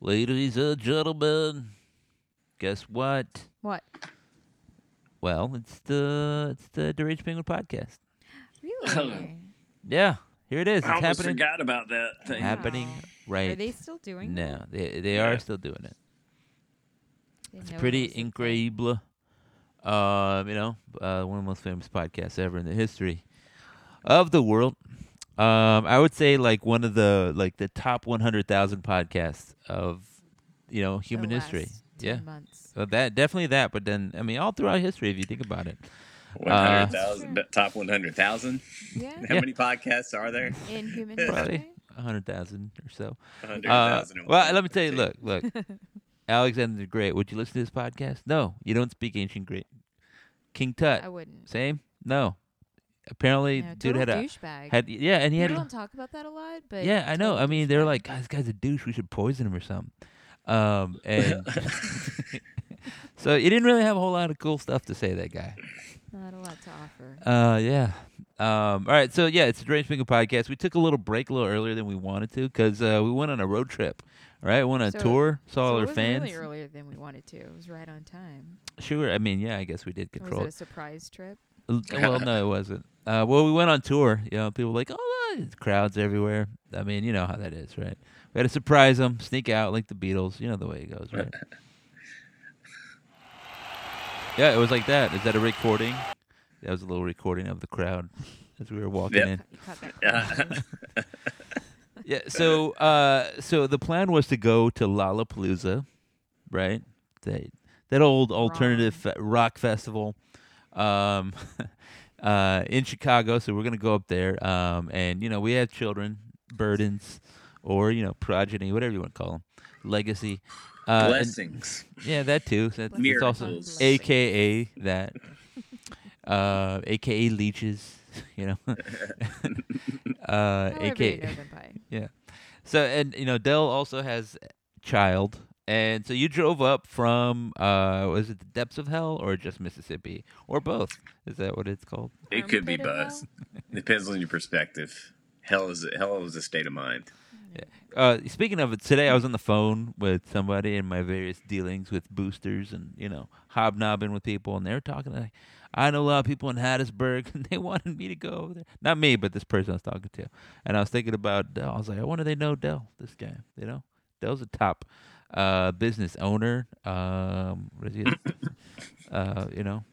Ladies and gentlemen, guess what? What? Well, it's the it's the Deranged Penguin podcast. Really? Yeah, here it is. It's I almost happening. forgot about that thing. Happening Wow. right Are they still doing now. that? They they Yeah. are still doing it. They It's know pretty it was a thing. incredible. Um, you know, uh, one of the most famous podcasts ever in the history of the world. Um, I would say like one of the like the top one hundred thousand podcasts of you know The human history. 10 Yeah, Months. so that definitely that. But then I mean, all throughout history, if you think about it. One Uh, hundred thousand, top one hundred thousand. Yeah. How Yeah. many podcasts are there? In human history. a hundred thousand or so. A hundred Uh, well, let me tell you. Look, look. Alexander the Great. Would you listen to this podcast? No, you don't speak ancient Greek. King Tut. I wouldn't. Same? No. Apparently, No, dude had a douchebag. had yeah, and he People had don't talk about that a lot, but yeah, I know. I mean, they're like, "God, this guy's a douche. We should poison him or something. Um, and so he didn't really have a whole lot of cool stuff to say. That guy. not a lot to offer. Uh, yeah. Um, all right. So yeah, it's a Strange Finger podcast. We took a little break a little earlier than we wanted to because uh, we went on a road trip. All right, went on So- a tour, saw so all our wasn't fans. really earlier than we wanted to. It was right on time. Sure. I mean, yeah, I guess we did Or control was it it. a surprise trip? L- well, no, it wasn't. Uh, well, we went on tour. You know, people were like, oh, there's crowds everywhere. I mean, you know how that is, right? We had to surprise them, sneak out like the Beatles. You know the way it goes, right? yeah, it was like that. Is that a recording? That was a little recording of the crowd as we were walking Yep. in. You caught that Yeah. Yeah. So, uh, so the plan was to go to Lollapalooza, right? That that old alternative fe- rock festival, um, uh, in Chicago. So we're gonna go up there, um, and you know we have children, burdens, or you know progeny, whatever you want to call them, legacy. Uh, and- Blessings. yeah, that too. So that's, also Miracles. AKA that, uh, AKA leeches. You know, uh, AKA you know them by. so and you know Dell also has child, and so you drove up from uh was it the depths of hell or just Mississippi or both? Is that what it's called? It could be both. Depends on your perspective. Hell is hell is a state of mind. Uh, speaking of it, today I was on the phone with somebody in my various dealings with boosters and you know hobnobbing with people, and they were talking like, I know a lot of people in Hattiesburg, and they wanted me to go over there. Not me, but this person I was talking to, and I was thinking about Dell. I was like, I wonder they know Dell, this guy. You know, Dell's a top uh, business owner. Um, what is he? uh, you know,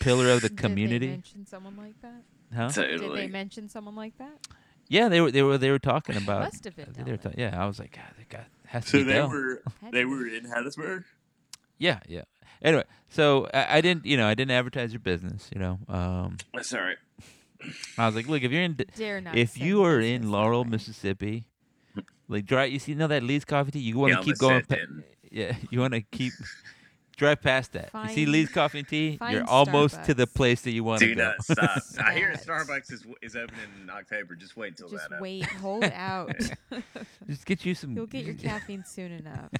pillar of the community. Did community. they mention someone like that? huh? Did they mention someone like that? Yeah, they were they were they were talking about. Must have been I they were ta- yeah, I was like, God, that guy has to So be they Dell. were they were in Hattiesburg. Yeah, yeah. Anyway, so I, I didn't, you know, I didn't advertise your business. You know, um, That's all right. I was like, look, if you're in, D- Dare not. if you are in Laurel, way. Mississippi, like drive, you see, you know that Lee's Coffee Tea, you want to Yeah, keep going. Pa- yeah, you want to keep drive past that. you see Lee's Coffee and Tea, you're find almost to the place that you want to Do go. not stop. I hear Starbucks is is opening in October. Just wait until Just that. Just wait, hold out. Just get you some. You'll get your caffeine soon enough.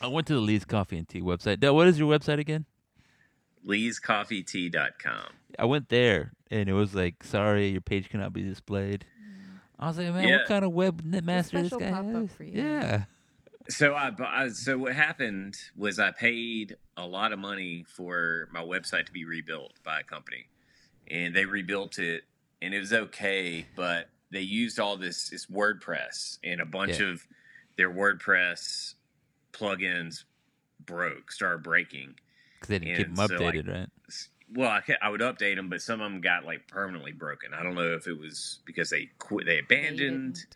I went to the Lee's Coffee and Tea website. Dell, what is your website again? Lee'sCoffeeTea.com. I went there and it was like, sorry, your page cannot be displayed. I was like, man, Yeah. what kind of webmaster this special guy pop-up has? for you. Yeah. So I, I so what happened was I paid a lot of money for my website to be rebuilt by a company, and they rebuilt it, and it was okay, but they used all this this WordPress, and a bunch Yeah. of their WordPress plugins broke, started breaking. Because they didn't keep And them so, like, updated, right? Well, I, I would update them, but some of them got like permanently broken. I don't know if it was because they quit, they They abandoned didn't.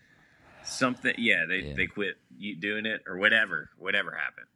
something yeah they, Yeah. they quit doing it or whatever whatever happened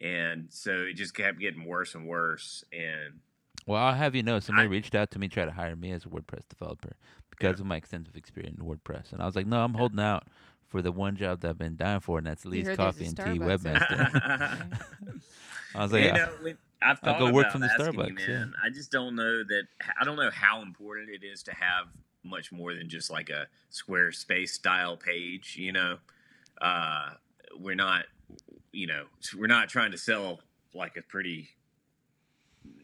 and so it just kept getting worse and worse and Well, I'll have you know, somebody I- reached out to me, tried to hire me as a WordPress developer because of my extensive experience in WordPress. And I was like, no, I'm holding out for the one job that I've been dying for, and that's You Lee's heard there's a Coffee and Tea webmaster. I was like, you know when, i've I'll thought go work about from the Starbucks, yeah. i just don't know that i don't know how important it is to have much more than just like a squarespace style page you know uh we're not you know we're not trying to sell like a pretty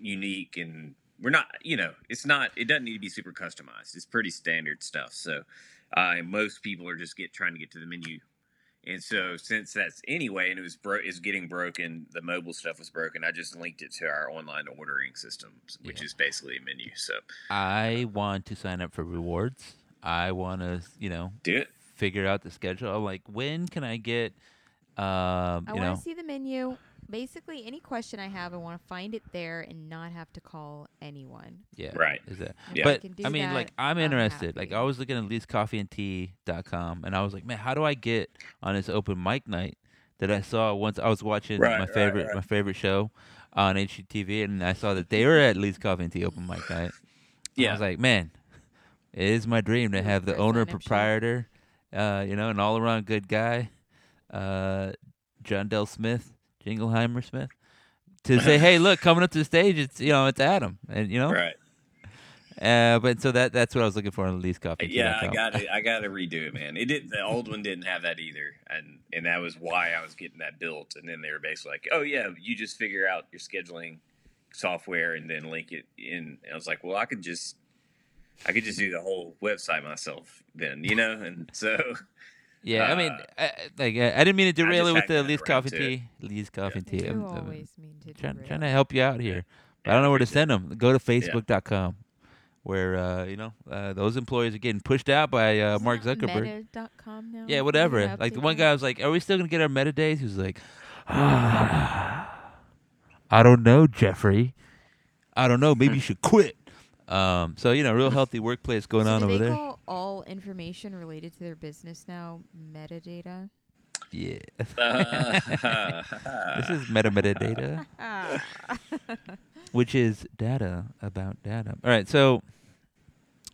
unique and we're not you know it's not it doesn't need to be super customized it's pretty standard stuff so uh, most people are just get trying to get to the menu. And so since that's anyway, and it was bro- is getting broken, the mobile stuff was broken. I just linked it to our online ordering system, which Yeah. is basically a menu. So I want to sign up for rewards. I want to, you know, do it. figure out the schedule. I'm like, when can I get, um, I want to see the menu. Basically, any question I have, I want to find it there and not have to call anyone. yeah, Right. Is that? Yeah. if I But can do I mean, that, like, I'm I'm interested. Like. I was looking at leescoffeeandtea.com, and I was like, man, how do I get on this open mic night that I saw once? I was watching Right, my favorite right. my favorite show on HGTV, and I saw that they were at Lee's Coffee and Tea open mic night. Yeah. I was like, man, it is my dream to have the first owner sign-up proprietor, uh, you know, an all around good guy, uh, John Dell Smith, Jingleheimer Smith, to say, hey, look, coming up to the stage, it's you know, it's Adam, and you know, Right. uh, but so that that's what I was looking for on Lee's Coffee. Yeah, I got to I got to redo it, man. It did. The old one didn't have that either, and and that was why I was getting that built. And then they were basically like, "Oh yeah, you just figure out your scheduling software and then link it in." And I was like, "Well, I could just I could just do the whole website myself then, you know." And so Yeah, I mean, Uh, I, like I I didn't mean to derail it with the to Lee's Coffee Tea. Lee's Coffee and Tea. I'm, I'm always mean to trying, trying to help you out here. But I don't know where to send them. Go to facebook.com where, uh, you know, uh, those employees are getting pushed out by uh, Mark Zuckerberg. Meta.com now? Yeah, whatever. you Like the one guy was like, "Are we still gonna get our meta days?" He was like, "I don't know, Jeffrey. I don't know. Maybe you should quit." Um, so you know, real healthy workplace going So on do over they there. call all information related to their business now metadata? yeah, this is meta metadata, which is data about data. All right, so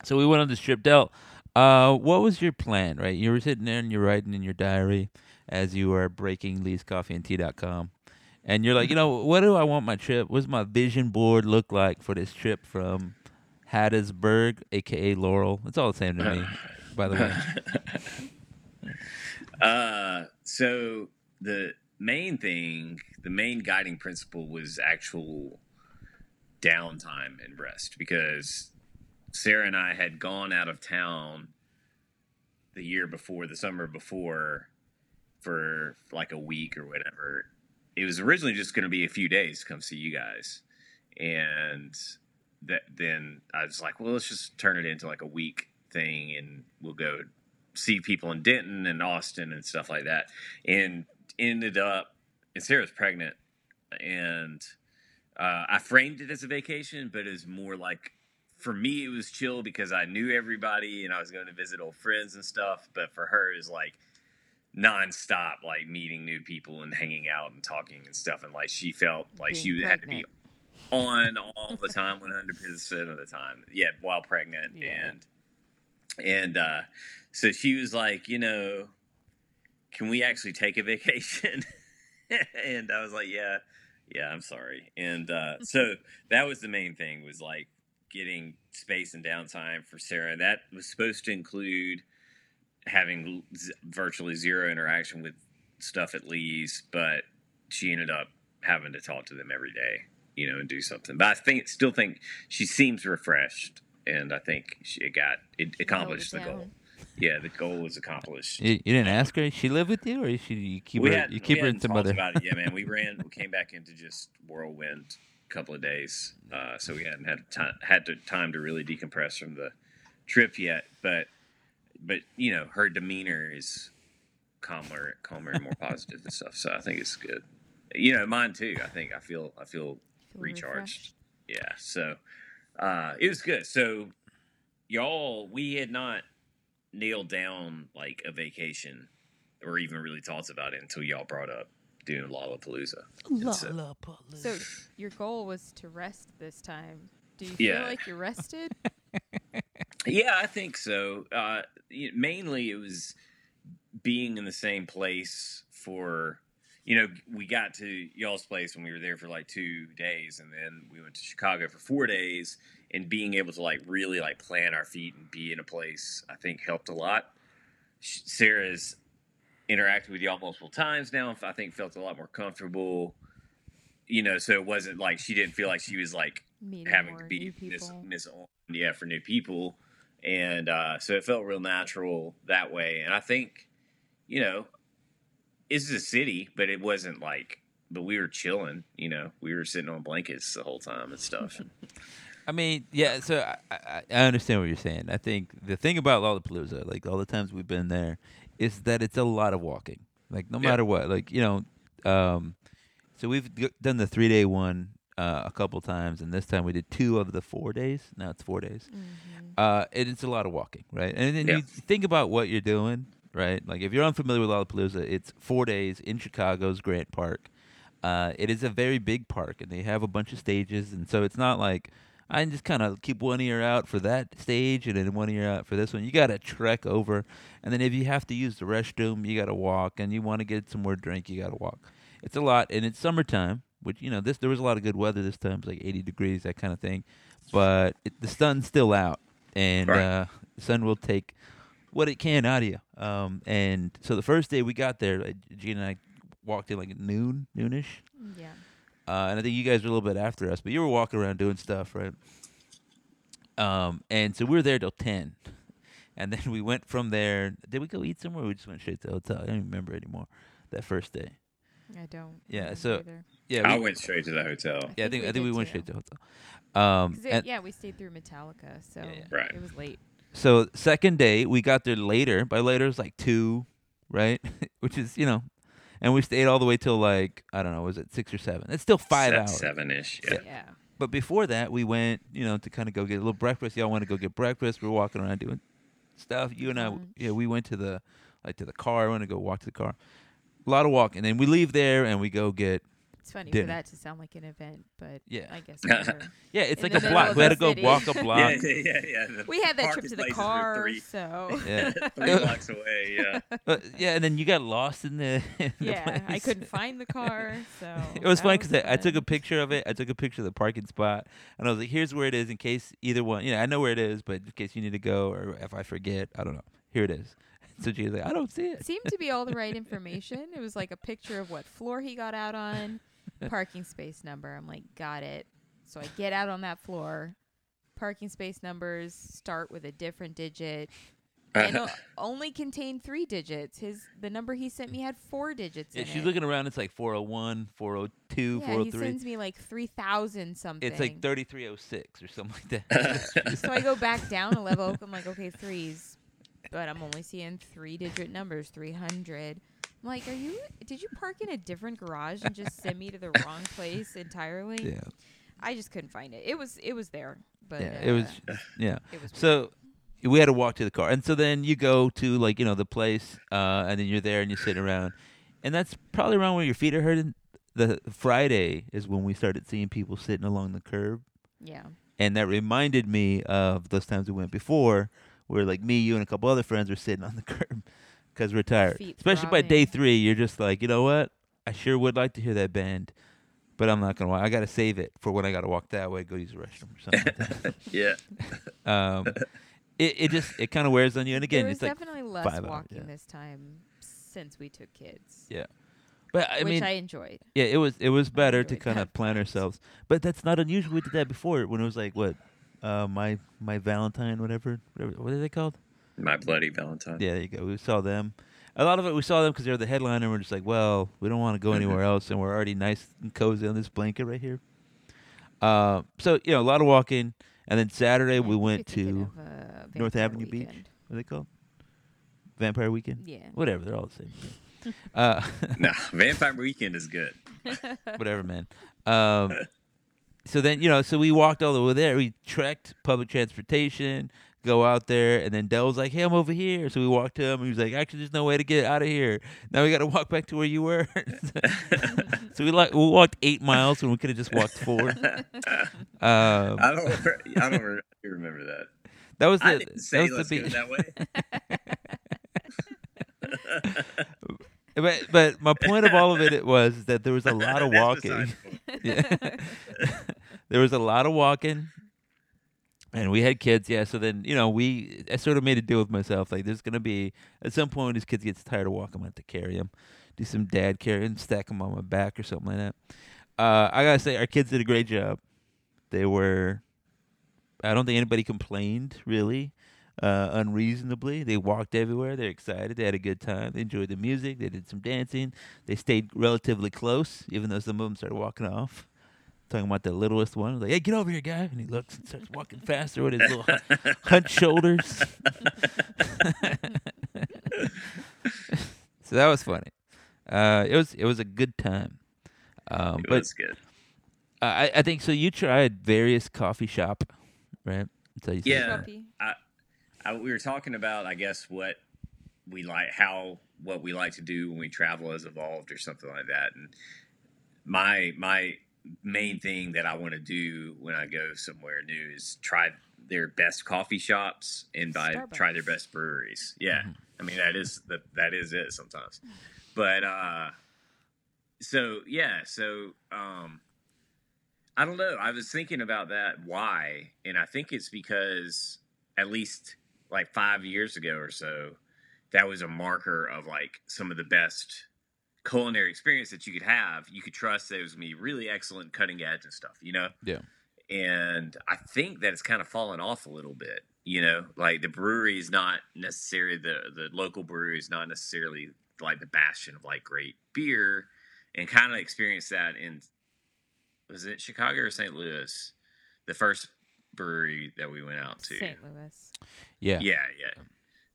so we went on the strip Dell. Uh, what was your plan? Right, you were sitting there and you're writing in your diary as you were breaking Lee's Coffee and leescoffeeandtea.com. And you're like, you know, what do I want my trip? What's my vision board look like for this trip from Hattiesburg, aka Laurel? It's all the same to me, by the way. Uh, so the main thing, the main guiding principle was actual downtime and rest because Sarah and I had gone out of town the year before, the summer before, for like a week or whatever. It was originally just going to be a few days to come see you guys, and that then I was like, well, let's just turn it into like a week thing, and we'll go see people in Denton and Austin and stuff like that. And ended up, and Sarah's pregnant, and uh, I framed it as a vacation, but it was more like for me it was chill because I knew everybody and I was going to visit old friends and stuff. But for her, it was like nonstop, like meeting new people and hanging out and talking and stuff. And like she felt like Being she had to be. On all the time, one hundred percent of the time. Yeah, while pregnant Yeah. and and uh, so she was like, you know, can we actually take a vacation? and I was like, yeah, yeah, I'm sorry. And uh, so that was the main thing was like getting space and downtime for Sarah. That was supposed to include having z- virtually zero interaction with stuff at Lee's, but she ended up having to talk to them every day, you know, and do something. But I think, still think she seems refreshed, and I think she got it accomplished the goal. Yeah, the goal was accomplished. You, you didn't ask her? She live with you, or she you keep we her? hadn't- you keep we her in some other. about it. Yeah, man. We ran. We came back into just whirlwind a couple of days, uh, so we hadn't had time had to, time to really decompress from the trip yet. But but you know, her demeanor is calmer, calmer and more positive and stuff. So I think it's good. You know, mine too. I think I feel I feel Feel recharged. refreshed. Yeah. So uh, it was good. So y'all, we had not nailed down like a vacation or even really talked about it until y'all brought up doing Lollapalooza. And so- So your goal was to rest this time. Do you Yeah. feel like you're rested? Yeah, I think so. Uh, mainly, it was being in the same place for, you know, we got to y'all's place when we were there for like two days, and then we went to Chicago for four days, and being able to like really like plan our feet and be in a place, I think helped a lot. Sarah's interacted with y'all multiple times now. I think felt a lot more comfortable. You know, so it wasn't like she didn't feel like she was like Meeting having to be miss, miss yeah for new people and uh, so it felt real natural that way. And I think, you know, this is a city, but it wasn't like. But we were chilling, you know. We were sitting on blankets the whole time and stuff. I mean, yeah. So I, I, I understand what you're saying. I think the thing about Lollapalooza, like all the times we've been there, is that it's a lot of walking. Like no Yeah. matter what, like you know, um, so we've g- done the three day one uh, a couple times, and this time we did two of the four days. Now it's four days. Mhm. Uh, it, it's a lot of walking, right? And then Yeah. you think about what you're doing, right? Like if you're unfamiliar with Lollapalooza, it's four days in Chicago's Grant Park. Uh, it is a very big park, and they have a bunch of stages, and so it's not like I can just kind of keep one ear out for that stage and then one ear out for this one. You got to trek over, and then if you have to use the restroom, you got to walk, and you want to get some more drink, you got to walk. It's a lot, and it's summertime, which you know this there was a lot of good weather this time, it's like 80 degrees, that kind of thing, but it, the sun's still out, and Right. uh, the sun will take what it can out of you. Um, and so the first day we got there, like, Gene and I walked in like at noon, noonish. Yeah. Uh, and I think you guys were a little bit after us, but you were walking around doing stuff, right? Um, and so we were there till ten, and then we went from there. Did we go eat somewhere? We just went straight to the hotel. I don't even remember anymore. That first day. I don't. Yeah, so- either. Yeah, I we, went straight to the hotel. yeah, I think think we I think we did went too. straight to the hotel. Um, 'Cause it- and yeah, we stayed through Metallica, so Yeah, yeah. Right. it was late. So second day we got there later. By later it's like two, right? Which is you know, and we stayed all the way till like I don't know, was it six or seven? It's still five Se- hours. seven ish. Yeah. Yeah. But before that, we went, you know, to kind of go get a little breakfast. Y'all want to go get breakfast? We're walking around doing stuff. You and I, Lunch. yeah, we went to the like to the car. I want to go walk to the car. A lot of walking. Then we leave there and we go get. It's funny Dinner. for that to sound like an event, but Yeah. I guess. Yeah, it's like a block. We had to go city. walk a block. Yeah, yeah, yeah, yeah. The we had that trip to the places car, Three, so Yeah. three blocks away. Yeah. Uh, yeah, and then you got lost in the. in the yeah, I couldn't find the car, so It was funny because I, I took a picture of it. I took a picture of the parking spot, and I was like, "Here's where it is, in case either one. You know, I know where it is, but in case you need to go, or if I forget, I don't know. Here it is." So she's like, "I don't see it." seemed to be all the right information. It was like a picture of what floor he got out on, parking space number. I'm like, got it. So I get out on that floor. Parking space numbers start with a different digit and o- only contain three digits. His the number he sent me had four digits Yeah, in she's it. looking around. It's like 401, 402, yeah, he oh sends me like three thousand something. It's like 3306 or something like that. so I go back down a level. I'm like, okay, threes, but I'm only seeing three digit numbers, 300. I'm like, are you? Did you park in a different garage and just send me to the wrong place entirely? yeah, I just couldn't find it. It was it was there, but yeah. uh, It was, yeah. it was So we had to walk to the car, and so then you go to like you know the place, uh, and then you're there and you're sitting around, and that's probably around where your feet are hurting. The Friday is when we started seeing people sitting along the curb, yeah. and that reminded me of those times we went before, where like me, you, and a couple other friends were sitting on the curb because we're tired. Feet Especially by day three, you're just like, you know what? I sure would like to hear that band, but I'm not gonna. wa- I gotta save it for when I gotta walk that way, go use the restroom or something. like yeah. Um, it it just it kind of wears on you. And again, there was it's like, definitely less five hours, walking yeah. this time since we took kids, yeah. But I which mean, I enjoyed. yeah, it was it was better to kind of plan ourselves. But that's not unusual. We did that before when it was like what, uh, my my Valentine, whatever, whatever. What are they called? My bloody Valentine. Yeah, there you go. We saw them. A lot of it, we saw them because they're the headliner. and We're just like, well, we don't want to go anywhere else, and we're already nice and cozy on this blanket right here. Uh, so you know, a lot of walking, and then Saturday I we went to of, uh, North Vampire Avenue Beach. What are they called? Vampire Weekend. Yeah. Whatever, they're all the same. thing. uh, Nah, Vampire Weekend is good. whatever, man. Um, so then you know, so we walked all the way there. We trekked public transportation, go out there, and then Dell was like, "Hey, I'm over here." So we walked to him. And he was like, "Actually, there's no way to get out of here. Now we got to walk back to where you were." so we like we walked eight miles when we could have just walked four. Um, I don't. I don't re- remember that. that was the that say was let's the that way. but but my point of all of it, it was that there was a lot of walking. besides the point. yeah. there was a lot of walking. And we had kids, yeah. So then, you know, we I sort of made a deal with myself. Like, there's gonna be at some point these kids gets tired of walking, gonna have to carry them, do some dad carry and stack them on my back or something like that. Uh, I gotta say, our kids did a great job. They were, I don't think anybody complained really. uh, unreasonably. They walked everywhere. They're excited. They had a good time. They enjoyed the music. They did some dancing. They stayed relatively close, even though some of them started walking off. Talking about the littlest one, like, "Hey, get over here, guy!" And he looks and starts walking faster with his little hu- hunched shoulders. so that was funny. Uh, it was it was a good time. Um, it but was good. I I think so. You tried various coffee shop, right? So you said- Yeah. Puppy. I, we were talking about, I guess, what we like, how what we like to do when we travel has evolved, or something like that. And my my main thing that I want to do when I go somewhere new is try their best coffee shops and buy try their best breweries. Yeah, Mhm. I mean that is that that is it sometimes. But uh, so yeah, so um, I don't know. I was thinking about that why, and I think it's because at least like five years ago or so, that was a marker of like some of the best culinary experience that you could have. You could trust that it was gonna be really excellent, cutting edge and stuff. You know. Yeah. And I think that it's kind of fallen off a little bit. You know, like the brewery is not necessarily the the local brewery is not necessarily like the bastion of like great beer, and kind of experienced that in was it Chicago or St. Louis, the first brewery that we went out to. St. Louis. yeah, Yeah, yeah.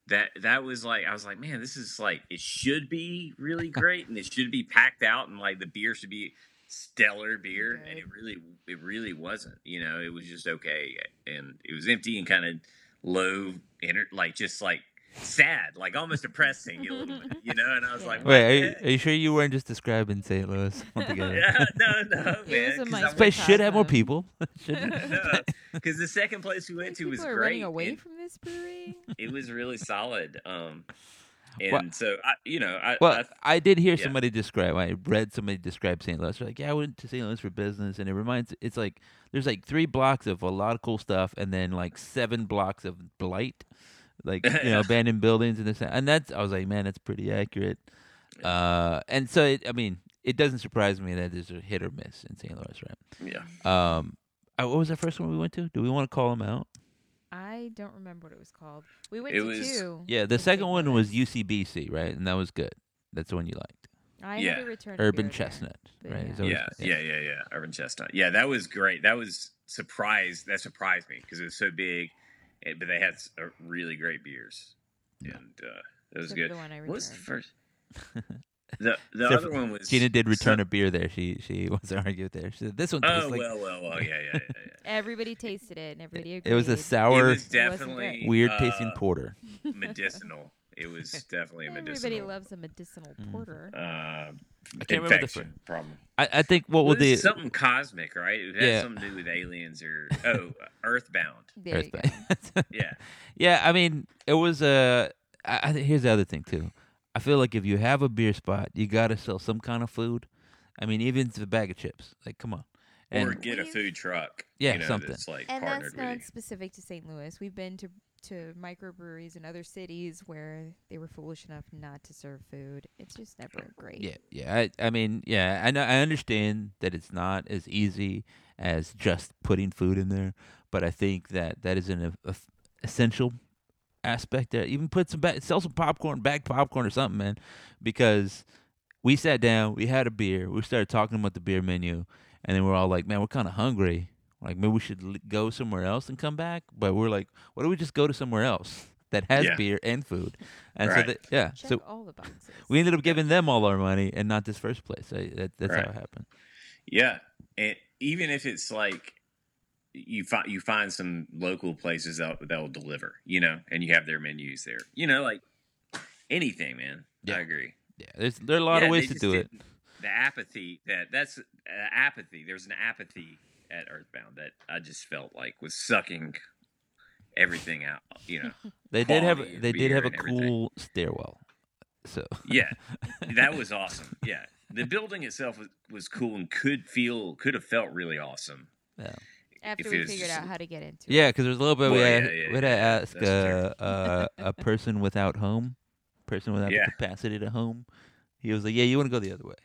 That that was like I was like, man, this is like it should be really great and it should be packed out and like the beer should be stellar beer and it really it really wasn't. You know, it was just okay and it was empty and kind of low inter- like just like sad, like almost depressing a you know, and I was like, Wait, are you, are you sure you weren't just describing St. Louis altogether? yeah, no, no, It man. was a 'cause nice This place should have more Cosmo. people. Shouldn't- Because the second place we went to People was are great. running away and from this brewery. it was really solid. Um, and Well- so I, you know, I, Well, I I did hear yeah. somebody describe. I read somebody describe St. Louis. They're like, yeah, I went to St. Louis for business, and it reminds. It's like there's like three blocks of a lot of cool stuff, and then like seven blocks of blight, like you know, abandoned buildings and this. And that's. I was like, man, that's pretty accurate. Uh, and so it, I mean, it doesn't surprise me that there's a hit or miss in St. Louis, right? yeah. Um, uh, what was the first one we went to? Do we want to call them out? I don't remember what it was called. We went It to was- two. Yeah, the second one was UCBC, right? And that was good. That's the one you liked. I Yeah. had to return Urban beer there. Chestnut, right? yeah. Is that Yeah, yeah, yeah, yeah. Urban Chestnut. Yeah, that was great. That was surprised. That surprised me because it was so big, and, but they had uh, really great beers, Yeah. and uh, it was Except good. The one I What was the first? The the Except other one was Gina did return so- a beer there. She she wants to argue there. She said this one Oh like well, well, well. Yeah, yeah, yeah. yeah. Everybody tasted it, and everybody agreed. it was a sour, was wasn't definitely good. weird uh, tasting porter. medicinal. It was definitely a medicinal. Everybody loves a medicinal Mm. porter. uh, I can't remember the infection problem. I, I think what Well, will it the something cosmic, right? It had Yeah. something to do with aliens or oh, Earthbound. There you go. Earthbound. Yeah, yeah, I mean it was Uh, I, I here's the other thing too. I feel like if you have a beer spot, you got to sell some kind of food. I mean, even if it's a bag of chips. Like, come on. or And get a food truck. Yeah, you know, something. That's like And partnered that's not with specific to St. Louis. We've been to to microbreweries in other cities where they were foolish enough not to serve food. It's just never oh, great. Yeah, yeah. I, I mean, yeah. I know. I understand that it's not as easy as just putting food in there, but I think that that is an a, a f- essential aspect there. Even put some back, sell some popcorn, bag popcorn or something, man. Because we sat down, we had a beer, we started talking about the beer menu, and then we're all like, man, we're kind of hungry. Like maybe we should l- go somewhere else and come back. But we're like, why don't we just go to somewhere else that has Yeah. beer and food? And so that, yeah, Check so all the boxes. we ended up giving them all our money and not this first place. I, that, that's how it happened. Yeah, and even if it's like you find you find some local places that that will deliver, you know, and you have their menus there, you know, like anything, man. Yeah. I agree. Yeah, there's there are a lot Yeah, of ways to do it. The apathy that that's uh, apathy. There's an apathy at Earthbound that I just felt like was sucking everything out. You know, They did have they did have a and everything. cool stairwell. So yeah, that was awesome. Yeah, the building itself was, was cool and could feel could have felt really awesome. Yeah. After if we figured out how to get into it. yeah, because there's a little bit we had, yeah, yeah, we had to yeah, ask that's uh, uh, a person without home, person without Yeah. the capacity to home. He was like, "Yeah, you want to go the other way."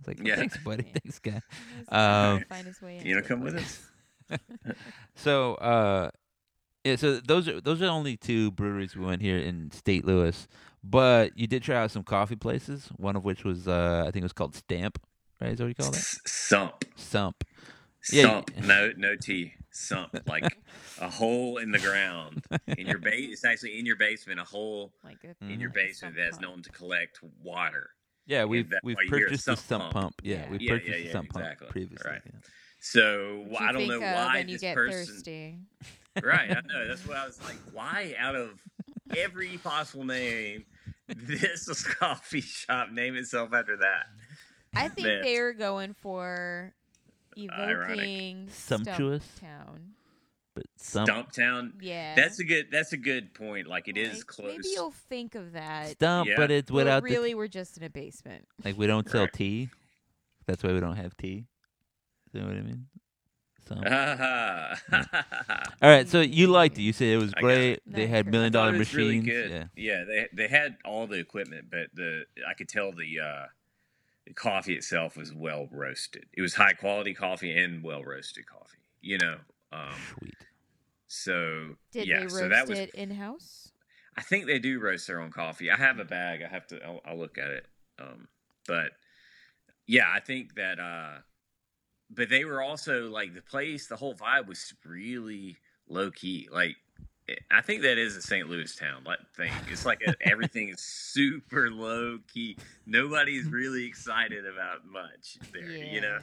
I was like, Yeah. "Thanks, buddy. Yeah. Thanks, guy." Um, find his way You know, come with us. So, uh, Yeah, so those are those are the only two breweries we went here in St. Louis. But you did try out some coffee places. One of which was uh, I think it was called Stamp. Right? Is that what you call that? S- Sump. Sump. Yeah, Sump. No, no T. Sump. Like a hole in the ground in your base. It's actually in your basement. A hole Like a, in your basement Sump that's pump. known to collect water. Yeah, we've we've why you hear a purchased the sump sump pump. pump. Yeah, Yeah. we Yeah, purchased yeah, the yeah, sump pump previously. Right. yeah. So What I don't know of, why you this get person. thirsty. right, I know. That's what I was like. Why, out of every possible name, this coffee shop name itself after that? I think Man. they were going for Ironic. evoking Sumptuous? Town. But sump Stumptown. Yeah, That's a good. That's a good point. Like it is Like, close. Maybe you'll think of that. stump, Yeah. but it's but without really, we're just in a basement. like we don't sell Right. tea. That's why we don't have tea. You know what I mean? Sump. Ah. All right, so you liked it. You said it was great. it. They had sure. million dollar thought dollar it was really machines. good. Yeah. they they had all the equipment, but the I could tell the uh, the coffee itself was well roasted. It was high quality coffee and well roasted coffee. You know, um, Sweet. So Did yeah, they roast so that was. it in house? I think they do roast their own coffee. I have a bag. I have to. I'll, I'll look at it. Um, but yeah, I think that. uh But they were also like the place. The whole vibe was really low key. Like I think that is a St. Louis town like thing. It's like a, everything is super low key. Nobody's really excited about much there. You know,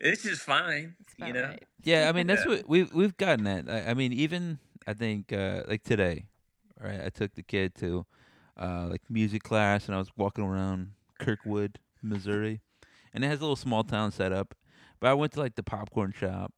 it's just fine. You know, right. Yeah, I mean that's Yeah. what we've we've gotten that. I, I mean, even I think uh, like today, right? I took the kid to uh, like music class, and I was walking around Kirkwood, Missouri, and it has a little small town set up. But I went to like the popcorn shop,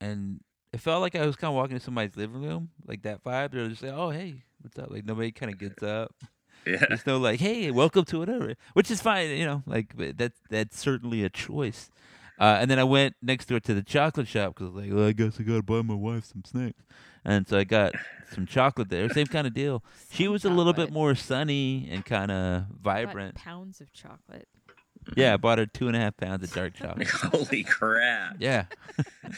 and it felt like I was kind of walking to somebody's living room, like that vibe. They're just like, "Oh, hey, what's up?" Like nobody kind of gets up. yeah. There's no like, "Hey, welcome to whatever," which is fine, you know. Like but that's that's certainly a choice. Uh, and then I went next door to the chocolate shop because like, well, I guess I gotta buy my wife some snacks. And so I got some chocolate there. Same kind of deal. She Some was a little bit chocolate. more sunny and kind of vibrant. pounds of chocolate. Yeah, I bought her two and a half pounds of dark chocolate. Holy crap! Yeah.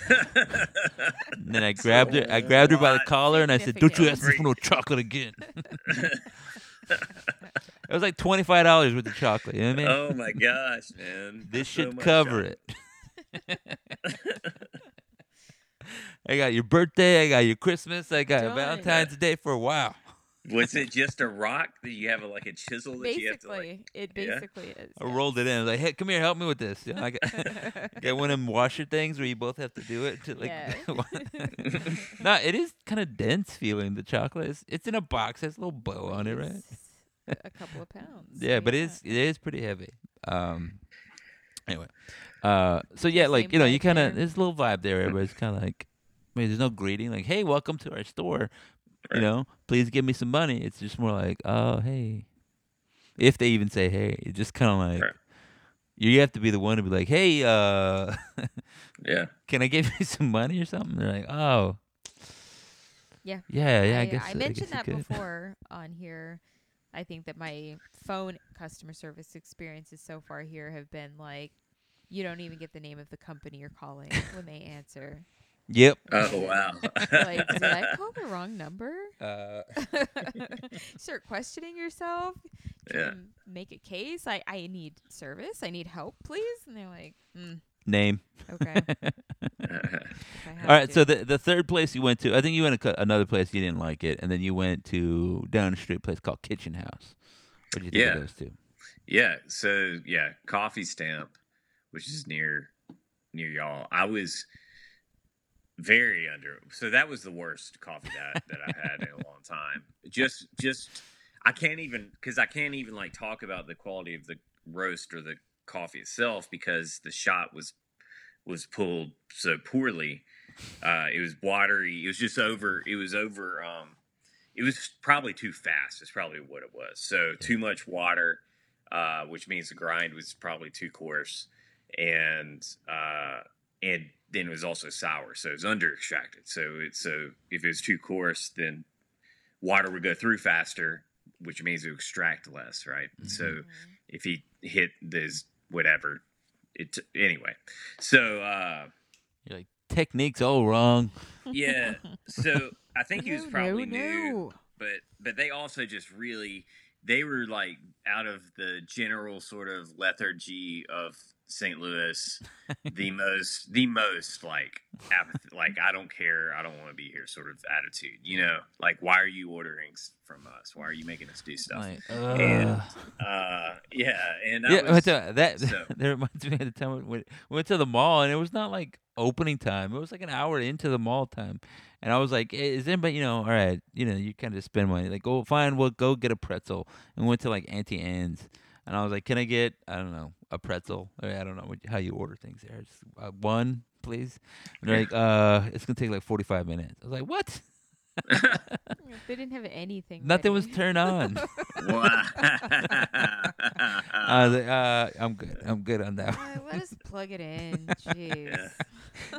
And then I grabbed her. I grabbed her by the collar and I said, "Don't you ask me for no chocolate again." it was like twenty five dollars with the chocolate. You know what I mean? oh my gosh, man! This So should much cover chocolate. it. I got your birthday. I got your Christmas. I got Done. Valentine's Day for a while. Was it just a rock that you have a, like a chisel that you have to like? Basically, it Yeah. basically is. I yes. rolled it in. I was like, hey, come here, help me with this. You know, I got, got one of them washer things where you both have to do it. To like, Yeah. no, it is kind of dense feeling. The chocolate is. It's in a box. It Has a little bow on it, right? A couple of pounds. Yeah, but it is it is pretty heavy. Um. Anyway, uh. So yeah, like Same you know, you kind of there. there's a little vibe there. Everybody's kind of like, I mean, there's no greeting like, "Hey, welcome to our store." You know, please give me some money. It's just more like, "Oh, hey." If they even say "hey," it's just kind of like Right. you have to be the one to be like, "Hey, uh, Yeah, can I give you some money or something?" They're like, "Oh." Yeah. Yeah, yeah. I, I, guess I so- mentioned guess that before on here. I think that my phone customer service experiences so far here have been like, you don't even get the name of the company you're calling when they answer. Yep. Oh wow! Like, did I call the wrong number? Uh, Start questioning yourself. Try Yeah. to make a case. I, I need service. I need help, please. And they're like, mm, name. okay. if I have All right, to. so the the third place you went to, I think you went to another place you didn't like it, and then you went to down the street place called Kitchen House. What did you think Yeah. of those two? yeah. So yeah, coffee stamp, which is near near y'all. I was very under. So that was the worst coffee that that I had in a long time. Just just I can't even because I can't even like talk about the quality of the roast or the coffee itself because the shot was was pulled so poorly. Uh, it was watery. It was just over. It was over. Um, it was probably too fast. Is probably what it was. So too much water, uh, which means the grind was probably too coarse, and uh, and then it was also sour. So it was under extracted. So it's so if it was too coarse, then water would go through faster, which means it would extract less, right? So Mhm. if he hit this whatever, it anyway. So uh, You're like technique's all wrong. Yeah. So I think he was No, probably no, new, no. but but they also just really they were like out of the general sort of lethargy of St. Louis, the most the most like apathy, like I don't care, I don't want to be here sort of attitude. You know, like why are you ordering from us? Why are you making us do stuff? Like, And. Uh, yeah, and I yeah, was, uh, that so- that reminds me of the time we went, we went to the mall and it was not like opening time. It was like an hour into the mall time, and I was like, "Hey, "Is anybody, you know, all right, you know, you kind of spend money. Like, oh, fine, we'll go get a pretzel." And we went to like Auntie Anne's, and I was like, "Can I get, I don't know, a pretzel? Or I don't know what, how you order things there. Just, uh, one, please." And they're like, "Uh, it's gonna take like forty-five minutes." I was like, "What? They didn't have anything. Nothing was turned on." I was like, "Uh, I'm good. I'm good on that." one." Uh, let us plug it in. Jeez.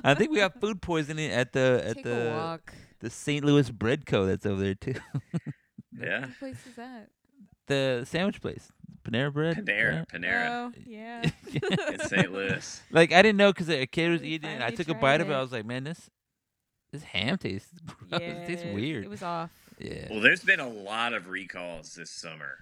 I think we got food poisoning at the at Take a the walk. the St. Louis Bread Co. that's over there too. yeah, What place is that? The sandwich place, Panera Bread. Panera, Panera Oh, yeah. in St. Louis. like I didn't know because a kid was eating it. I took a tried bite of it. it. I was like, man, this this ham tastes gross. yeah. it tastes weird. It was off. yeah. Well, there's been a lot of recalls this summer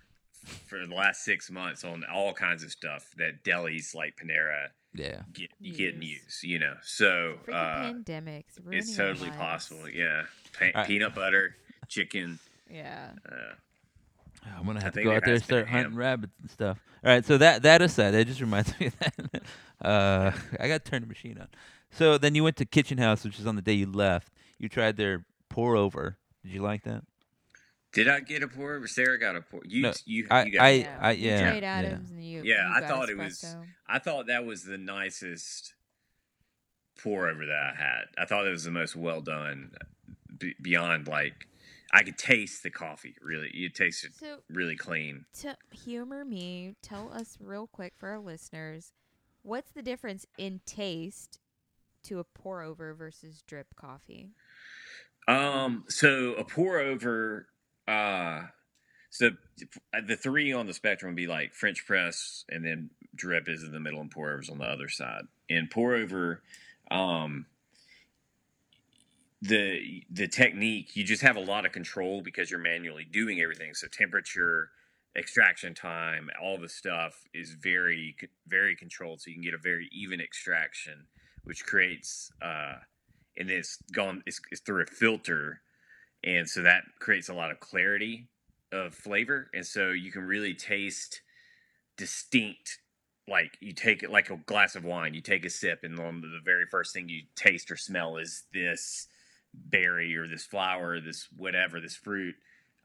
for the last six months on all kinds of stuff that delis like Panera yeah. get get Use. use. You know, so Freaking uh, pandemics. it's ruining our totally possible. Yeah, Pa- Alright. peanut butter, chicken. Yeah. Uh, I'm gonna I have to go out there and has been a start hunting ham. rabbits and stuff. All right, so that that aside, that just reminds me of that. Uh, I got to turn the machine on. So then you went to Kitchen House, which is on the day you left. You tried their pour over. Did you like that? did I get a pour? over? Sarah got a pour. You, No, you, I- you got. I- yeah. you yeah, Trade yeah. Adams and you. Yeah, you I got thought it was- I thought that was the nicest pour over that I had. I thought it was the most well done. b- Beyond like, I could taste the coffee. Really, you taste it So really clean. to humor me, tell us real quick for our listeners, what's the difference in taste to a pour over versus drip coffee? Um, so a pour over, uh, so the three on the spectrum would be like French press, and then drip is in the middle, and pour overs on the other side. And pour over, um, the the technique you just have a lot of control because you're manually doing everything. So temperature, extraction time, all the stuff is very very controlled, so you can get a very even extraction, which creates. Uh, and it's gone it's, it's through a filter and so that creates a lot of clarity of flavor and so you can really taste distinct like you take it like a glass of wine you take a sip and the very first thing you taste or smell is this berry or this flower or this whatever this fruit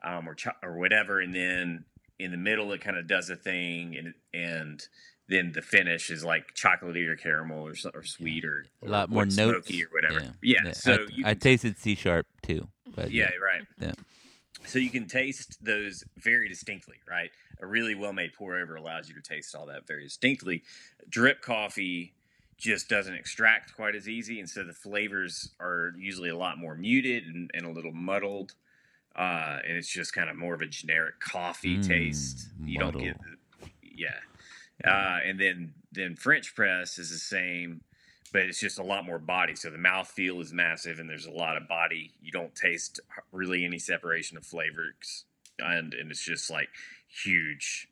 um, or cho- or whatever and then in the middle it kind of does a thing and and then the finish is like chocolatey or caramel or, or sweet or, A lot more notes. smoky or whatever. Yeah. so I, you I tasted C sharp too. But yeah, right. Yeah. So you can taste those very distinctly, right? A really well made pour over allows you to taste all that very distinctly. Drip coffee just doesn't extract quite as easy, and so the flavors are usually a lot more muted and, and a little muddled. Uh, and it's just kind of more of a generic coffee Mm, taste. You don't get, the, yeah. Uh, and then then French press is the same, but it's just a lot more body. So the mouth feel is massive, and there's a lot of body. You don't taste really any separation of flavors, and and it's just like huge,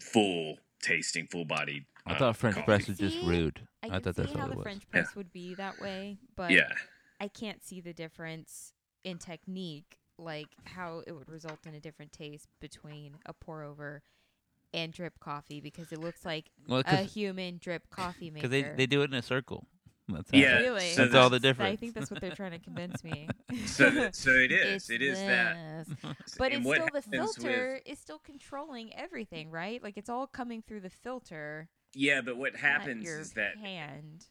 full tasting, full bodied. I uh, thought French coffee. press was just See? rude. I, I, can thought that's how the it was. French press would be that way, but Yeah, I can't see the difference in technique, like how it would result in a different taste between a pour over and drip coffee because it looks like Well, a human drip coffee maker. because they they do it in a circle. That's Yeah, really, so That's all the difference. I think that's what they're trying to convince me. so so it is. It's it is that. But And it's still the happens with- filter is still controlling everything, right? Like it's all coming through the filter. Yeah, but what happens is that hand.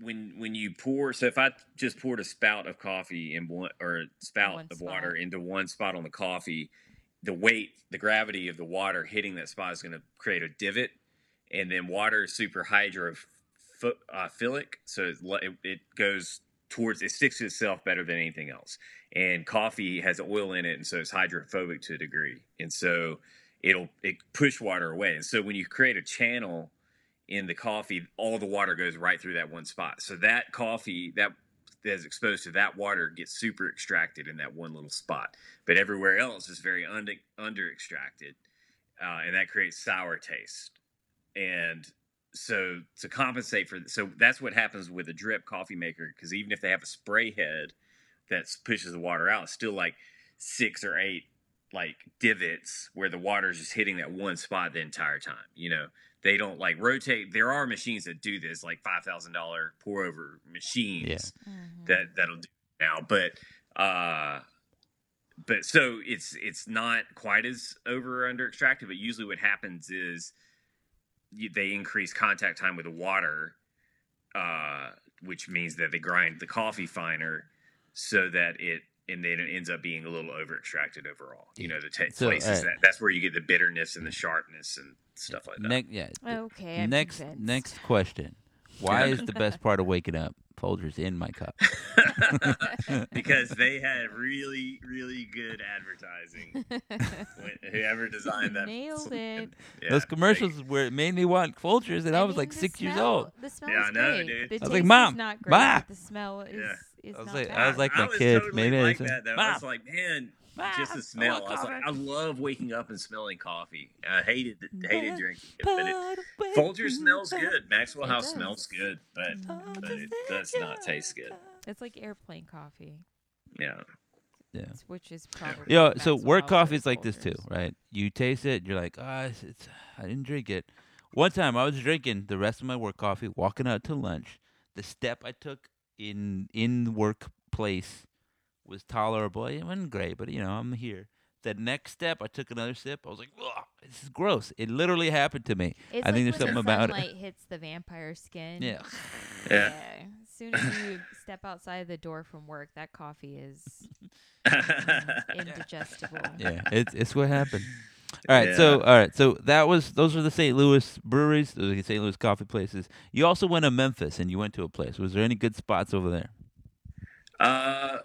when when you pour so if i just poured a spout of coffee in one or a spout One of spot. water into one spot on the coffee the weight the gravity of the water hitting that spot is going to create a divot and then water is super hydrophilic uh, so it, it, it goes towards it sticks to itself better than anything else and coffee has oil in it and so it's hydrophobic to a degree and so it'll it push water away and so when you create a channel in the coffee, all the water goes right through that one spot. So that coffee, that that's exposed to that water gets super extracted in that one little spot, but everywhere else is very under under extracted, uh, and that creates sour taste. And so to compensate for so that's what happens with a drip coffee maker because even if they have a spray head that pushes the water out, it's still like six or eight like divots where the water is just hitting that one spot the entire time. You know, they don't like rotate. There are machines that do this, like five thousand dollar pour over machines Mhm. that that'll do now, but uh, but so it's it's not quite as over or under extracted. But usually, what happens is you, they increase contact time with the water, uh, which means that they grind the coffee finer, so that it and then it ends up being a little over extracted overall. You know, the ta So, places alright. that that's where you get the bitterness and the sharpness and stuff like that. Ne- yeah. Okay. I'm next convinced. next question. Why is the best part of waking up? Folgers in my cup. because they had really, really good advertising. Whoever designed that Nailed it. Yeah, Those they- commercials where it made me want Folgers, and I, was mean, like the six years old. The smell Yeah, is I know, great. dude. The I was like, is "Mom, not great, Ma." the smell is Yeah. Is I was not like- bad. I was like my was kid. Totally Maybe I like said, that though. I was like, man, Mom, just I the smell. want I was like, I love waking up and smelling coffee. I hated hated But- drinking it, but it, but Folger smells good. Maxwell House does. smells good, but but it does not taste good. It's like airplane coffee, Yeah, Yeah. which is probably Yo, what so work coffee is is like this too, right? You taste it, you're like, ah, it's, it's, I didn't drink it. One time I was drinking the rest of my work coffee, walking out to lunch. The step I took in in the workplace was tolerable. It wasn't great, but you know, I'm here. The next step, I took another sip. I was like, Ugh, this is gross. It literally happened to me. It's I think there's something the about it. sunlight hits the vampire skin. Yeah. yeah. As soon as you step outside the door from work, that coffee is indigestible. Yeah, it's it's what happened. All right, so all right, so that was those were the St. Louis breweries, those are the St. Louis coffee places. You also went to Memphis and you went to a place. Was there any good spots over there? Uh,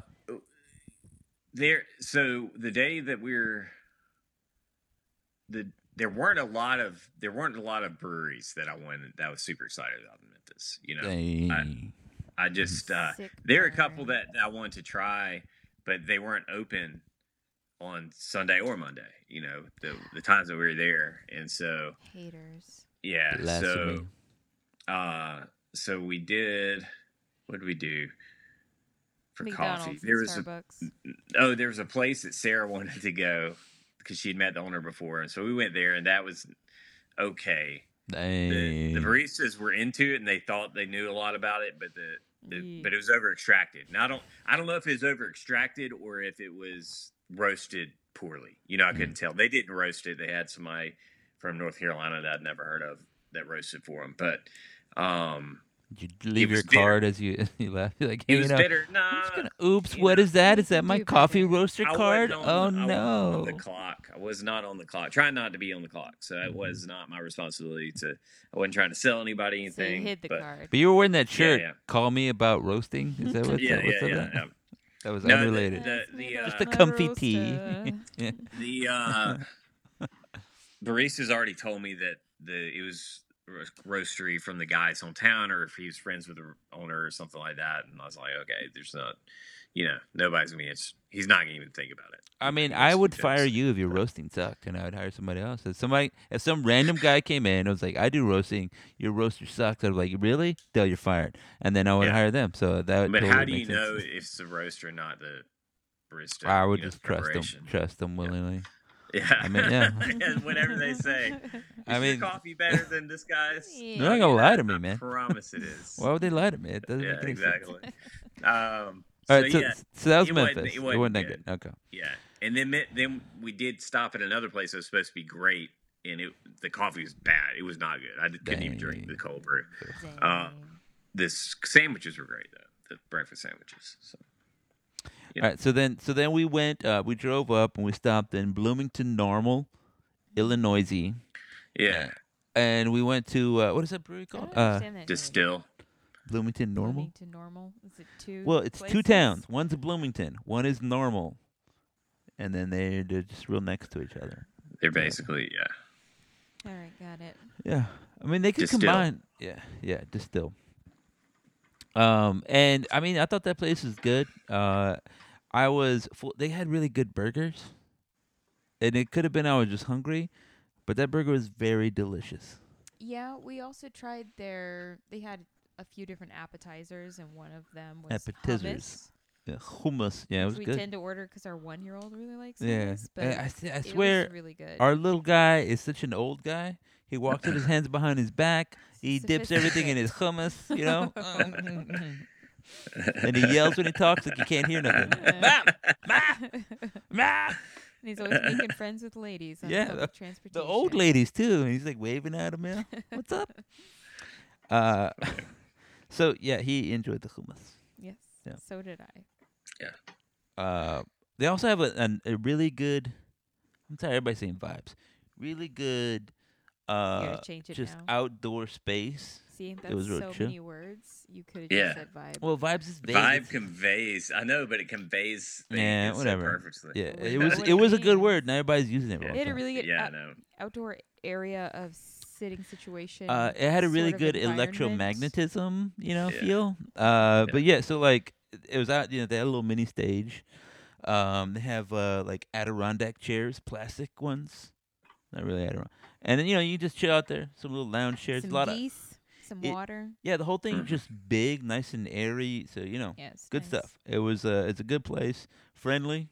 there. So the day that we're the there weren't a lot of there weren't a lot of breweries that I wanted that I was super excited about in Memphis. You know, Dang. I just uh, Sick there are a couple burn. that I wanted to try, but they weren't open on Sunday or Monday. You know, the the times that we were there, and so haters. yeah, so Blasphemy. uh, so we did. What did we do for McDonald's coffee? There was a oh, there was a place that Sarah wanted to go because she'd met the owner before, and so we went there, and that was okay. The, Dang. the baristas were into it, and they thought they knew a lot about it, but the, the Ye- but it was over extracted. Now I don't I don't know if it was over extracted or if it was roasted poorly. You know, I couldn't tell. They didn't roast it. They had somebody from North Carolina that I'd never heard of that roasted for them, but um, Did you leave your bitter. card as you as you left? You're like, it was you know, bitter. Nah, gonna, oops, what know, is that? that my coffee roaster card? Oh the- no. the clock. I was not on the clock. Trying not to be on the clock. So it was not my responsibility to. I wasn't trying to sell anybody anything. So you hid the but, card. But you were wearing that shirt. yeah. Call me about roasting. Is that what? Yeah, what's yeah, yeah. that? yeah. That was No, unrelated. the- Pass me the, uh, Just a comfy tea. yeah. The uh, baristas already told me that the it was ro- roastery from the guy's hometown, or if he was friends with the owner or something like that. And I was like, okay, there's not, you know, nobody's gonna. It's, he's not gonna even think about it. I mean, I would fire you if your roasting sucked, and I would hire somebody else. If somebody, if some random guy came in, and was like, "I do roasting, your roaster sucks," I'd be like, "Really? Tell you're fired," and then I would Yeah. hire them. So that would But totally how do you sense. know if it's the roaster, or not the barista? I would you know, just trust them, trust them willingly. Yeah, I mean, yeah. And whatever they say. Is I your mean- coffee better than this guy's? They're not gonna lie to me, man. I man. promise it is. Why would they lie to me? It doesn't yeah, make any sense. exactly. Um, All right, so, yeah, so that was it wasn't- Memphis. it wasn't that good. good. Okay. yeah, and then then we did stop at another place that was supposed to be great, and it the coffee was bad. It was not good. I d- couldn't even drink the Dang. cold brew. Uh, The sandwiches were great though. The breakfast sandwiches. So Yeah. All right. So then, so then we went. Uh, we drove up and we stopped in Bloomington Normal, Illinois, yeah, and we went to uh, what is that brewery I called? don't Uh, understand that name. Destihl. Bloomington Normal. Bloomington normal. Is it two? Well, it's two towns. One's Bloomington. One is Normal, and then they they're just real next to each other. They're basically yeah. All right, got it. Yeah. I mean, they could Destihl. combine. Yeah. Yeah. Destihl. Um, and I mean, I thought that place was good. Uh, I was full, they had really good burgers, and it could have been I was just hungry, but that burger was very delicious. Yeah, we also tried their. They had a few different appetizers, and one of them was Appetizers. hummus, Yeah, hummus, yeah, it was which we good. tend to order because our one-year-old really likes Yeah, hummus. But I, I, s- I it swear, really good. our little guy is such an old guy. He walks with his hands behind his back. He dips everything in his hummus, you know. and he yells when he talks like you can't hear nothing. Yeah. Ma, ma. and he's always making friends with ladies on Yeah, public The old ladies too. And he's like waving at him. Yeah, what's up? Uh, so yeah, he enjoyed the hummus. Yes. Yeah. So did I. Yeah. Uh, they also have a, an, a really good. I'm sorry, of Everybody saying vibes. Really good. you Uh, gotta change it just now. outdoor space. See, that's was real so chill. many words. You could have Yeah. just said vibe. Well, vibes is vague. Vibe conveys. I know, but it conveys. things Yeah, so whatever. perfectly. Yeah, it was it was a good word. Now everybody's using it. Yeah. they had a really good Yeah, I out- know. outdoor area of sitting situation. Uh, it had a really good electromagnetism, you know, Yeah. feel. Uh, Yeah. but yeah, so like it- it was out. You know, they had a little mini stage. Um, they have uh like Adirondack chairs, plastic ones. Not really Adirondack. And then you know you just chill out there, some little lounge chairs. Some a lot of geese, some it- water. yeah, the whole thing just big, nice and airy. So you know, Yes. good nice. stuff. It was uh, it's a good place, friendly.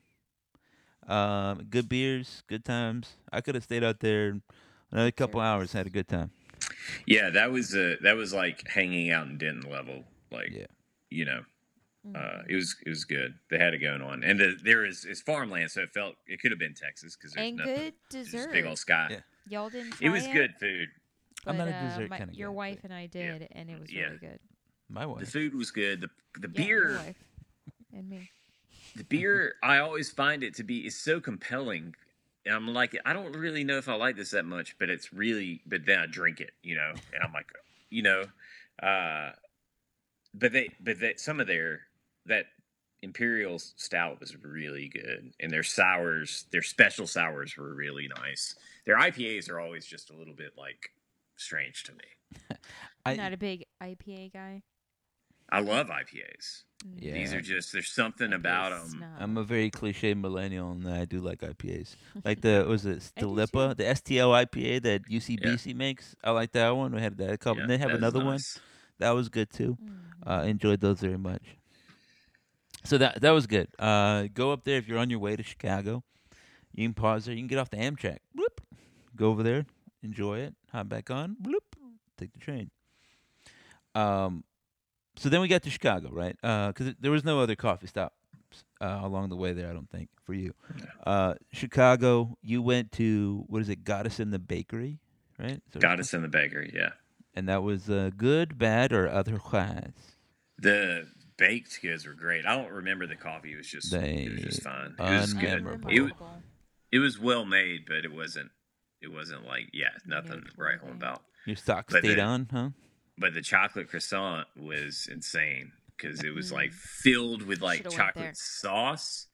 Um, good beers, good times. I could have stayed out there another couple hours, had a good time. Yeah, that was uh, that was like hanging out in Denton level. Like, Yeah. you know, uh, Mhm. it was it was good. They had it going on, and the, there is it's farmland, so it felt it could have been Texas because there's and nothing. good It's dessert. big old sky. Yeah. Y'all didn't try It was good food. But, I'm not a uh, dessert my- kinda Your guy, wife but- and I Yeah. did, and it was Yeah. really good. My wife. The food was good. The the Yeah, beer wife and me. the beer I always find it to be is so compelling. And I'm like, I don't really know if I like this that much, but it's really. But then I drink it, you know, and I'm like, you know, uh, but they, but that some of their that imperial stout was really good, and their sours, their special sours were really nice. Their IPAs are always just a little bit like strange to me. I- I'm not a big IPA guy. I love IPAs. Yeah. These are just there's something IPA about them. snob. I'm a very cliche millennial, and I do like IPAs. Like the was it I do Stilipa, the STL IPA that UCBC makes. I like that one. We had that a couple. Yeah, and they have that is another one that was good too. Mhm. Uh, enjoyed those very much. So that that was good. Uh, go up there if you're on your way to Chicago. You can pause there. You can get off the Amtrak. Bloop. Go over there, enjoy it. Hop back on. Bloop. Take the train. Um, so then we got to Chicago, right? Because there was no other coffee stop uh, along the way there. I don't think for you. Uh, Chicago. You went to what is it? Goddess in the Bakery, right? Us in the bakery, yeah. And that was uh, good, bad, or otherwise. The baked goods were great. I don't remember the coffee. It was just it was just fine. It was good. It, it was well made, but it wasn't. It wasn't like yeah, nothing right home about. Your socks But stayed on, huh? But the chocolate croissant was insane because it was Mm. like filled with like chocolate sauce,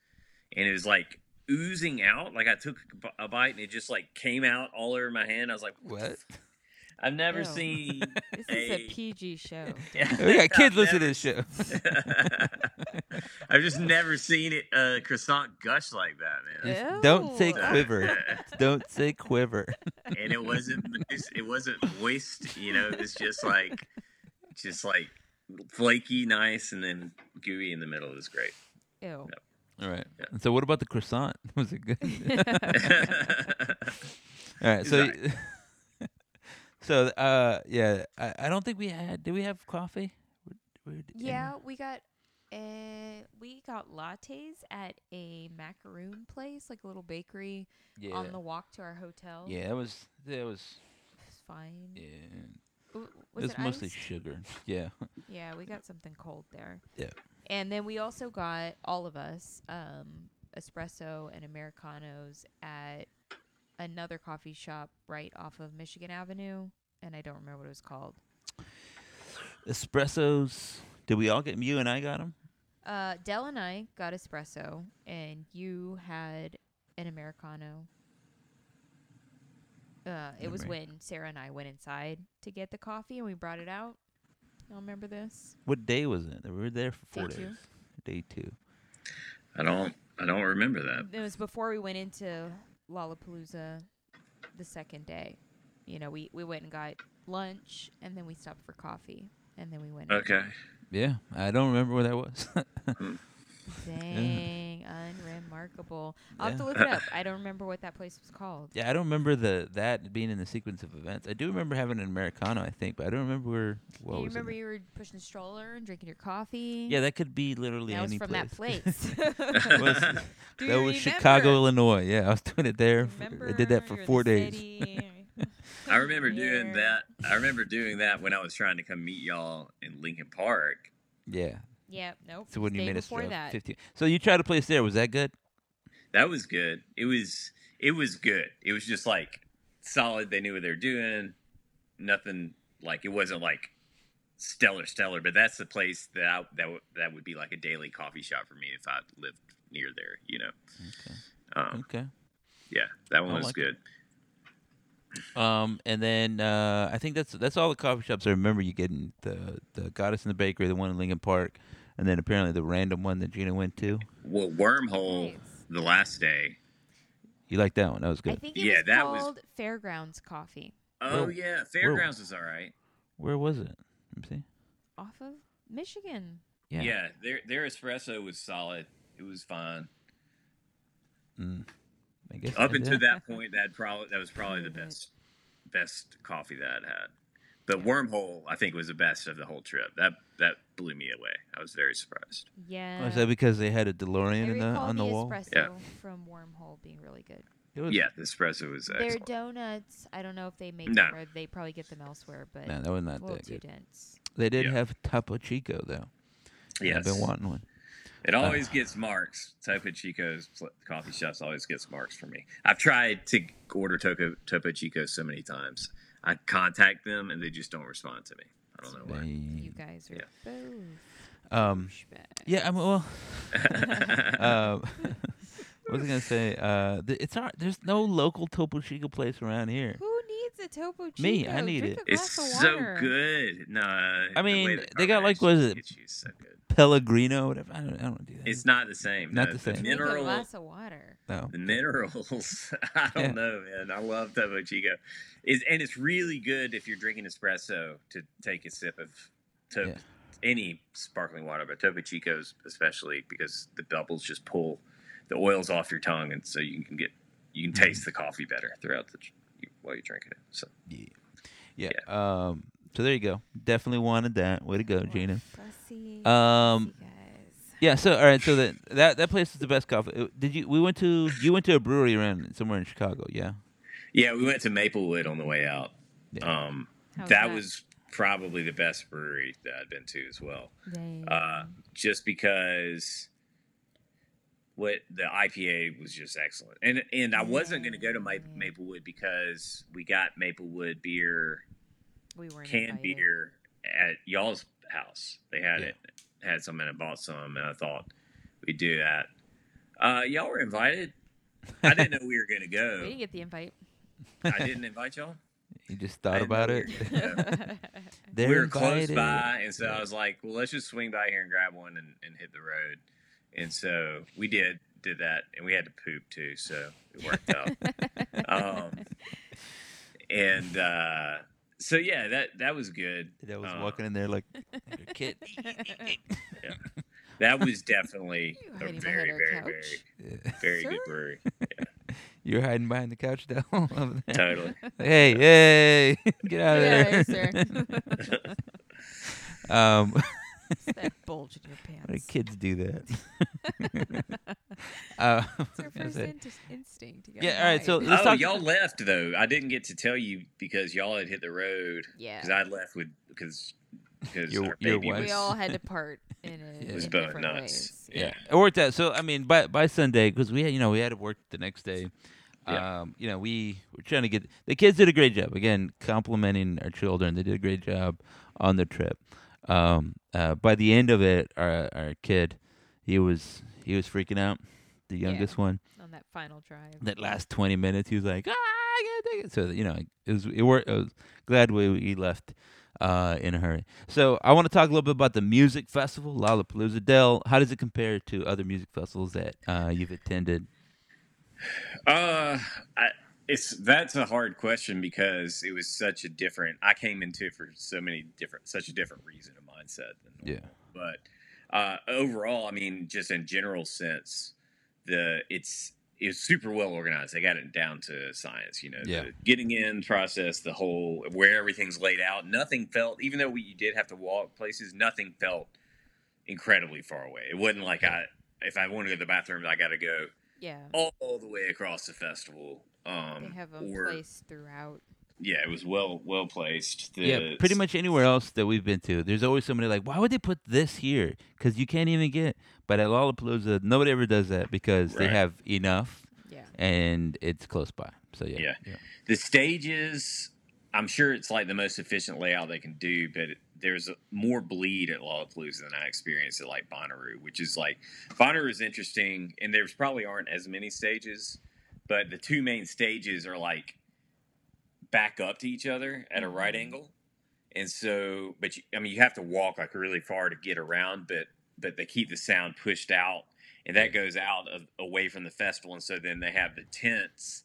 and it was like oozing out. Like I took a bite and it just like came out all over my hand. I was like, What? I've never Ew. seen. This is a a- PG show. we got kids I've listening to this show. I've just never seen it uh, croissant gush like that, man. Ew. Don't say quiver. Don't say quiver. and it wasn't it wasn't moist, you know. It was just like just like flaky, nice, and then gooey in the middle. It was great. Ew. All right. Yeah. So, what about the croissant? Was it good? All right. So, all so uh, yeah, I, I don't think we had. Did we have coffee? Where- where did- Yeah, we got uh we got lattes at a macaroon place, like a little bakery yeah. on the walk to our hotel. yeah, it was. It was. Fine. Yeah. W- It Was was it mostly iced? sugar. Yeah. Yeah, we got something cold there. Yeah. And then we also got all of us um espresso and americanos at another coffee shop right off of Michigan Avenue, and I don't remember what it was called. Espressos. Did we all get? You and I got them. Uh, Dell and I got espresso, and you had an americano. Uh, it was Memory. when Sarah and I went inside to get the coffee, and we brought it out. Y'all remember this? What day was it? We were there for four Day two. days. Day two. I don't. I don't remember that. It was before we went into Lollapalooza the second day. You know, we, we went and got lunch and then we stopped for coffee and then we went. Okay. Yeah, I don't remember where that was. Mm. Dang, unremarkable. I'll have to Yeah. look it up. I don't remember what that place was called. yeah, I don't remember the that being in the sequence of events. I do remember having an americano, I think, but I don't remember where. What you was in remember it. you were pushing a stroller and drinking your coffee? Yeah, that could be literally that was any from place. that place. Was- Do that you was Chicago, remember? Illinois. Yeah, I was doing it there. for- Remember I did that for you're in four the days. city. I remember doing Here. that. I remember doing that when I was trying to come meet y'all in Lincoln Park. Yeah. Yep. Nope. So when you made us before that. 15. So you tried a place there. Was that good? That was good. It was. It was good. It was just like solid. They knew what they were doing. Nothing like it wasn't like stellar, stellar. But that's the place that I, that w- that would be like a daily coffee shop for me if I lived near there. You know. Okay. Um, Okay. yeah, that one I was like it. good. Um, and then uh, I think that's that's all the coffee shops I remember you getting. The the Goddess in the Bakery, the one in Lincoln Park, and then apparently the random one that Gina went to. Well, Wormhole Nice. the last day. You like that one? That was good. I good. think it Yeah, was that was- called Fairgrounds Coffee Oh Where- yeah, Fairgrounds was all right. Where was it? Let me see. off of Michigan. Yeah. Yeah, their their espresso was solid. It was fine. Mm. I guess Up I until that point, that probably that was probably the best best coffee that I'd had. But Wormhole, I think, was the best of the whole trip. That that blew me away. I was very surprised. Yeah. Oh, is that because they had a DeLorean in the, on the, the wall? espresso Yeah. from Wormhole being really good. It was, Yeah, the espresso was Their excellent. donuts, I don't know if they make No. them or they probably get them elsewhere, but No, that was not a little that too good. dense. They did Yeah. have Topo Chico though. Yes, I've been wanting one. it uh, always gets marks. Topo Chico's pl- coffee shops always gets marks for me. I've tried to order Topo Topo Chico so many times. I contact them and they just don't respond to me. I don't know why. You guys are Yeah. both Um, yeah, I mean, well, um, what was I gonna say? Uh, th- it's not. There's no local Topo Chico place around here. Who needs a Topo Chico? Me, I need Drink it. A glass It's of so good. No, I mean, the they got, like, carbonation what is it? gets you is so good. Pellegrino, whatever. I don't. I don't do that. It's not the same. Not no, the same. Drink a mineral, glass of water. no. the minerals. I don't Yeah. know, man. I love Topo Chico. Is and it's really good if you're drinking espresso to take a sip of to Yeah. any sparkling water, but Topo Chico's especially because the bubbles just pull the oils off your tongue, and so you can get you can Mm-hmm. taste the coffee better throughout the while you're drinking it. So Yeah. yeah. Um. So there you go. Definitely wanted that. Way to go, What Gina. Fussy, Um, fussy. Yeah. So all right. So that that that place is the best coffee. Did you? We went to. You went to a brewery around somewhere in Chicago. Yeah. yeah, we went to Maplewood on the way out. Yeah. Um, How's that was probably the best brewery that I'd been to as well. Dang. uh, just because what the IPA was just excellent, and and I wasn't going to go to Ma- Maplewood because we got Maplewood beer, we weren't canned invited. beer at y'all's house. They had Yeah. it, had some, and I bought some, and I thought we'd do that. Uh, y'all were invited. I didn't know we were going to go. We go. didn't get the invite. I didn't invite y'all. You just thought didn't know about we it. were gonna. They're we were close by, and so Yeah. I was like, "Well, let's just swing by here and grab one and, and hit the road." And so we did did that, and we had to poop too, so it worked out. um, and uh, so yeah, that that was good. I was Uh, walking in there like a kid. That was definitely a very, very, couch? very, yeah. very Sir? good brewery. Yeah. You're hiding behind the couch though. Totally. Hey, hey, get out of Yeah, there. sir. um, It's that bulge in your why do pants. kids do that? uh, It's our I was gonna first say- in- instinct. You Yeah, all right, so. Let's oh, talk- y'all left though. I didn't get to tell you because y'all had hit the road. yeah, Because I left with because because Your- our your baby wife. was. we all had to part in, a, It was in both different nuts. ways. yeah, it worked out. So I mean, by by Sunday, because we had you know we had to work the next day. Yeah. Um, you know, we were trying to get the kids did a great job. Again, complimenting our children, they did a great job on the trip. Um, uh, by the end of it, our our kid, he was he was freaking out. The Yeah. youngest one. on that final drive. That last twenty minutes, he was like, "Ah, I gotta take it." So you know, it was it worked. I was glad we we left uh, in a hurry. So I want to talk a little bit about the music festival, Lollapalooza. Dell, how does it compare to other music festivals that uh, you've attended? Uh, I, it's that's a hard question because it was such a different. I came into it for so many different, such a different reason and mindset. Than Yeah. normal. But uh, overall, I mean, just in general sense, the it's it's super well organized. They got it down to science. You know, Yeah. the getting in process, the whole where everything's laid out. Nothing felt, even though we did have to walk places, nothing felt incredibly far away. It wasn't like I, if I want to go to the bathroom, I got to go Yeah. all the way across the festival. Um, They have them or placed throughout. yeah, it was well well placed. The- yeah, pretty much anywhere else that we've been to, there's always somebody like, why would they put this here? Because you can't even get. But at Lollapalooza, nobody ever does that because they have enough Yeah. and it's close by. So yeah, Yeah. The stages, I'm sure it's like the most efficient layout they can do, but it, there's a, more bleed at Lollapalooza than I experienced at like Bonnaroo, which is like Bonnaroo is interesting, and there's probably aren't as many stages, but the two main stages are like back up to each other at a right Mhm. angle, and so, but you, I mean, you have to walk like really far to get around, but but they keep the sound pushed out, and that goes out of, away from the festival, and so then they have the tents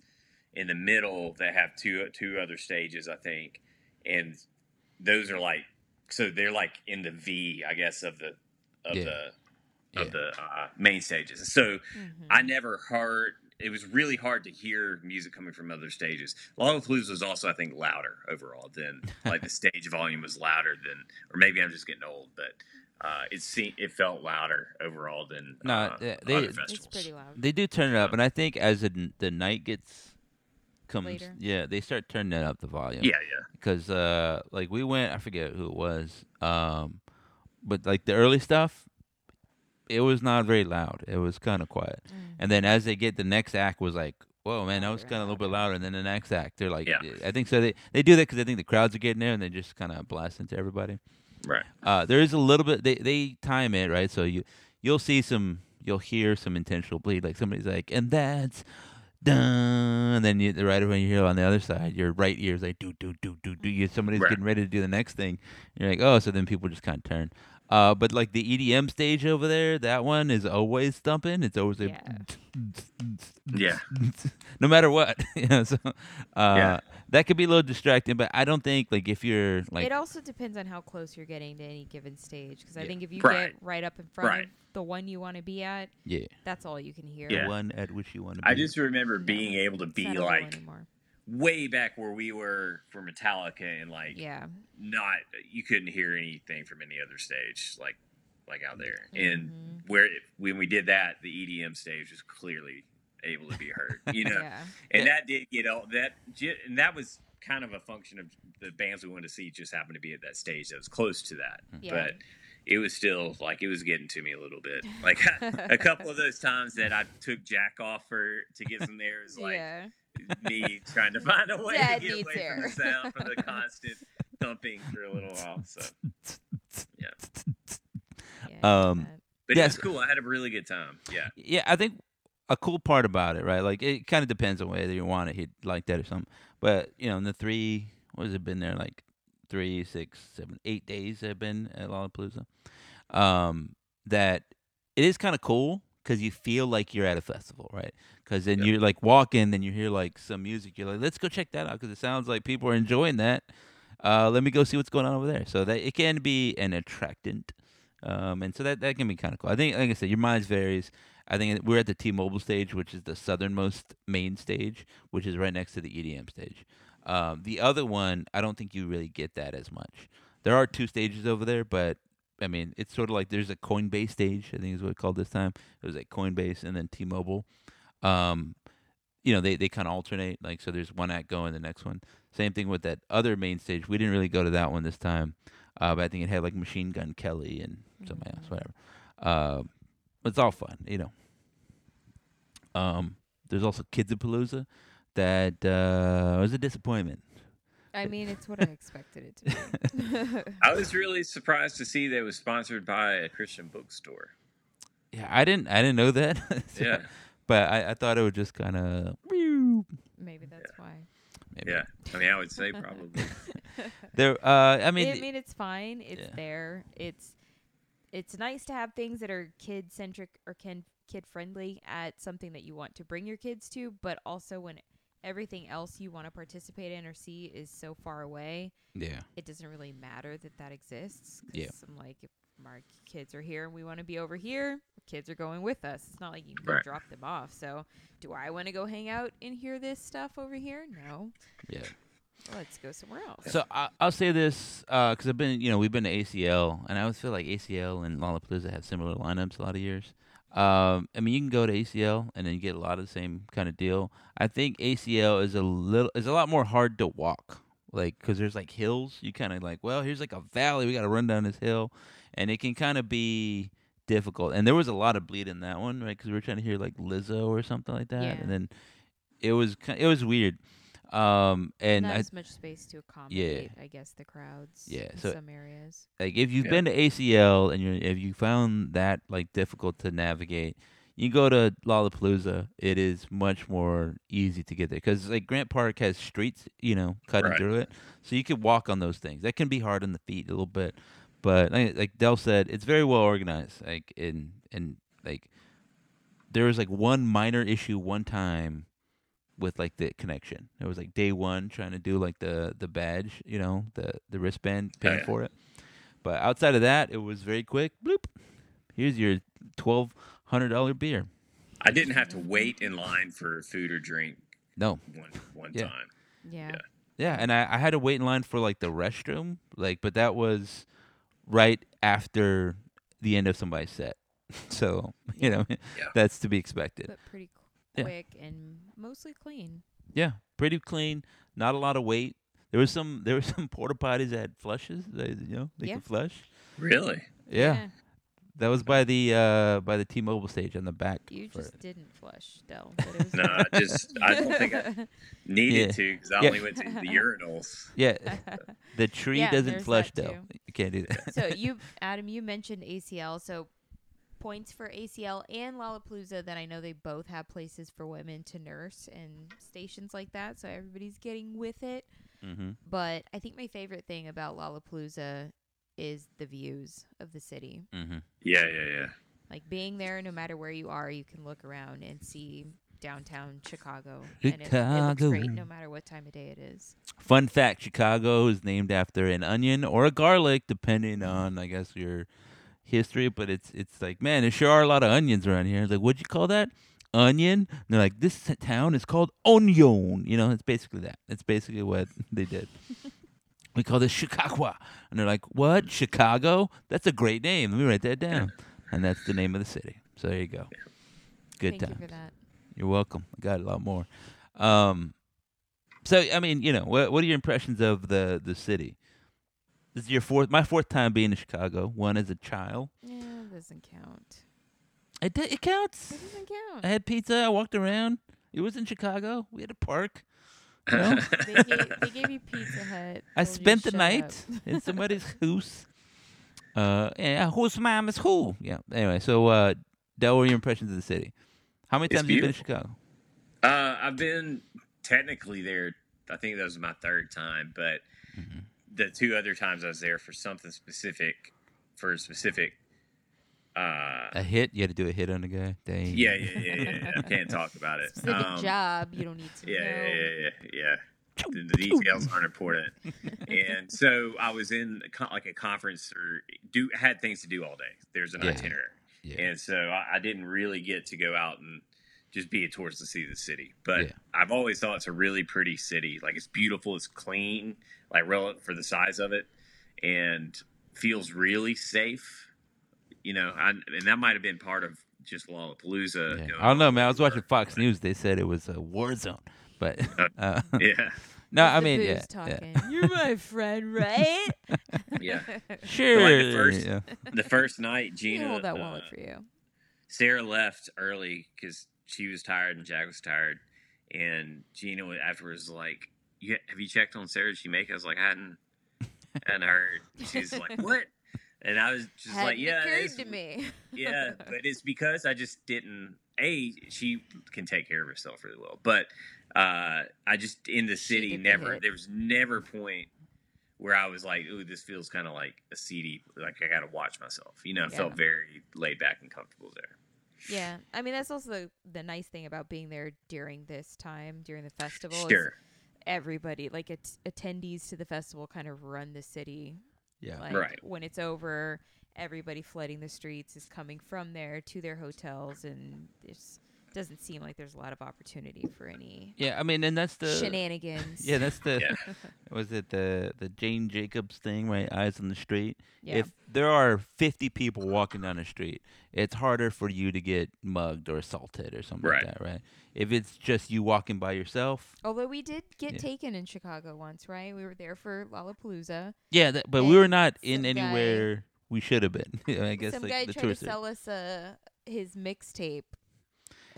in the middle that have two two other stages, I think, and those are like so they're like in the V, I guess, of the of Yeah. the Yeah. of the uh, main stages. So Mhm. I never heard. It was really hard to hear music coming from other stages. Long Lollapalooza was also, I think, louder overall than like the stage volume was louder than, or maybe I'm just getting old, but uh, it seemed it felt louder overall than No, uh, they- other they- it's festivals. pretty loud. They do turn it up, and I think as the, the night gets comes, Later. yeah, they start turning it up the volume. Yeah, yeah. because uh, like we went, I forget who it was, um, but like the early stuff, it was not very loud. It was kind of quiet, Mm. and then as they get the next act was like. Whoa, man, that was kind of a little bit louder. And then the next act, they're like, Yeah. I think so. They they do that because I think the crowds are getting there, and they just kind of blast into everybody. Right. Uh, there is a little bit. They they time it right, so you you'll see some. You'll hear some intentional bleed, like somebody's like, and that's done. And then you, right when you hear on the other side, your right ear's like, do do do do do. You somebody's Right. getting ready to do the next thing. You're like, oh, so then people just kind of turn. Uh, but like the EDM stage over there, that one is always thumping. It's always like, Yeah. no matter what. you know, so uh, Yeah. that could be a little distracting. But I don't think like if you're like it also depends on how close you're getting to any given stage. Because I Yeah. think if you Right. get right up in front Right. of the one you want to be at, yeah, that's all you can hear. Yeah. the one at which you want to be. I just remember No, being able to be not a rule like anymore. Way back where we were for Metallica and like Yeah. not you couldn't hear anything from any other stage like like out there and Mhm. where when we did that the EDM stage was clearly able to be heard you know Yeah. and that did get all that and that was kind of a function of the bands we wanted to see just happened to be at that stage that was close to that Yeah. but it was still like it was getting to me a little bit like a couple of those times that I took Jack off for to get some air is like yeah. Me trying to find a way Dad to get needs away from the sound, from the constant thumping for a little while. So, yeah Um, but yeah, it was cool. I had a really good time. Yeah, Yeah, I think a cool part about it, right? Like it kind of depends on whether you want it hit like that or something. But you know, in the three, what has it been there? Like three, six, seven, eight days I've been at Lollapalooza. Um, that it is kind of cool because you feel like you're at a festival, right? Because then you're like walking, then you hear like some music. You're like, let's go check that out because it sounds like people are enjoying that. Uh, let me go see what's going on over there. So that it can be an attractant. Um, and so that, that can be kind of cool. I think, like I said, your minds varies. I think we're at the T-Mobile stage, which is the southernmost main stage, which is right next to the EDM stage. Um, the other one, I don't think you really get that as much. There are two stages over there, but I mean, it's sort of like there's a Coinbase stage. I think is what it's called this time. It was like Coinbase and then T-Mobile. Um, you know, they they kind of alternate. Like, so there's one act going, the next one. Same thing with that other main stage. We didn't really go to that one this time, uh, but I think it had like Machine Gun Kelly and somebody else, Mhm. whatever. Uh, it's all fun, you know. Um, there's also Kidzapalooza that uh, was a disappointment. I mean, it's what I expected it to be. I was really surprised to see that it was sponsored by a Christian bookstore. Yeah, I didn't I didn't know that. So- Yeah, but I, I thought it would just kind of Maybe that's why. maybe. yeah. I mean, I would say probably. there. Uh, I mean, I mean, it's fine. It's Yeah. there. It's it's nice to have things that are kid centric or kid kid friendly at something that you want to bring your kids to, but also when everything else you want to participate in or see is so far away, yeah, it doesn't really matter that that exists. 'cause Yeah. I'm like, if our kids are here and we want to be over here, kids are going with us. It's not like you can Right. drop them off. So, do I want to go hang out and hear this stuff over here? No. yeah. Let's go somewhere else. So I, I'll say this because I've been, you know, we've been to ACL, and I always feel like ACL and Lollapalooza have similar lineups a lot of years. Um, I mean, you can go to ACL and then you get a lot of the same kind of deal. I think ACL is a little is a lot more hard to walk, like because there's like hills. You kind of like, well, here's like a valley. We got to run down this hill, and it can kind of be difficult. And there was a lot of bleed in that one, right? Because we were trying to hear like Lizzo or something like that, Yeah. and then it was ki- it was weird. Um, and not I, as much space to accommodate, yeah. I guess, the crowds. Yeah, in so- some areas. like if you've Yeah. been to ACL and you if you found that like difficult to navigate, you go to Lollapalooza. It is much more easy to get there because like Grant Park has streets, you know, cutting Right. through it, so you could walk on those things. That can be hard on the feet a little bit, but like, like Dell said, it's very well organized. Like in and like there was like one minor issue one time with like the connection. It was like day one trying to do like the the badge, you know, the the wristband Oh, paying yeah. for it. But outside of that, it was very quick. Bloop. Here's your twelve hundred dollar beer. I didn't have to wait in line for food or drink No. one one Yeah. time. Yeah. Yeah. Yeah, and I, I had to wait in line for like the restroom, like, but that was right after the end of somebody's set. So you know, that's to be expected. But pretty qu- Yeah. quick and mostly clean. Yeah, pretty clean. Not a lot of weight. There was some there were some porta potties that had flushes. They, you know, they Yeah. could flush. Really? Yeah, that was by the uh by the T-Mobile stage on the back. You for- just didn't flush, Dell. But it was No, I just I don't think I needed Yeah. to because I Yeah. only went to the urinals. yeah, the tree Yeah, doesn't flush that though. You can't do that. so you, Adam, you mentioned ACL. So points for ACL and Lollapalooza. That I know they both have places for women to nurse and stations like that. So everybody's getting with it. Mm-hmm. But I think my favorite thing about Lollapalooza is the views of the city. Mm-hmm. Yeah, yeah, yeah. Like being there, no matter where you are, you can look around and see downtown Chicago, and it, it looks great Chicago. no matter what time of day it is. Fun fact: Chicago is named after an onion or a garlic, depending on, I guess, your history. But it's it's like, man, there sure are a lot of onions around here. It's like, what'd you call that? Onion? And they're like, this town is called Onion. You know, it's basically that. It's basically what they did. we call this Chicago, and they're like, what? Chicago? That's a great name. Let me write that down. And that's the name of the city. So there you go. Good Thank time. you for that. You're welcome. I got a lot more. Um, so I mean, you know, what what are your impressions of the the city? This is your fourth, my fourth time being in Chicago. One as a child. Yeah, it doesn't count. It di- it counts. It doesn't count. I had pizza. I walked around. It was in Chicago. We had a park. No. they, gave, they gave you Pizza Hut. I spent the night up. in somebody's house. Uh, yeah, whose mom is who? Yeah. Anyway, so uh, Dell, what are your impressions of the city? How many It's times have you been to. Chicago? Uh, I've been technically there. I think that was my third time, but Mhm. the two other times I was there for something specific, for a specific. Uh, A hit? You had to do a hit on the guy. Dang. yeah, yeah, yeah, yeah, yeah. Can't talk about it. Specific Um, job, you don't need to Yeah, know. yeah, yeah, yeah, yeah. The, the details aren't important. and so I was in like a conference or do had things to do all day. There's an Yeah. itinerary, Yeah. and so I, I didn't really get to go out and just be a tourist to see the city. But Yeah. I've always thought it's a really pretty city. Like it's beautiful, it's clean, like relative for the size of it, and feels really safe. You know, I, and that might have been part of just Lollapalooza. Yeah. going I don't know, man. I was watching Fox News. They said it was a war zone, but uh, Yeah, no, I mean, yeah, talking. yeah. You're my friend, right? yeah. sure. first- yeah. The first night, You Gina, hold that uh, wallet for you. Sarah left early because she was tired and Jack was tired, and Gina afterwards was like, "You have you checked on Sarah? Did she make?" it?" I was like, "I hadn't, hadn't heard." She's like, "What?" And I was just like, Hadn't "Yeah, occurred to me. yeah." But it's because I just didn't. A, she can take care of herself really well, but uh, I just in the city never. There was never a point where I was like, "Ooh, this feels kind of like a seedy. Like I got to watch myself." You know, it felt very laid back and comfortable there. Yeah, I mean that's also the, the nice thing about being there during this time during the festival. is Sure. everybody, like at- attendees to the festival, kind of run the city. Yeah. Like Right. when it's over, everybody flooding the streets is coming from there to their hotels, and it doesn't seem like there's a lot of opportunity for any Yeah, I mean, and that's the shenanigans. Yeah, that's the Yeah. was it the the Jane Jacobs thing, right? Eyes on the street. Yeah. If there are 50 people walking down the street, it's harder for you to get mugged or assaulted or something Right. like that, right? If it's just you walking by yourself, Although we did get Yeah. taken in Chicago once, right? We were there for Lollapalooza. yeah, that, but we were not in some guy- anywhere we should have been. I guess Some like guy the tried to tourist. sell us uh, his mixtape,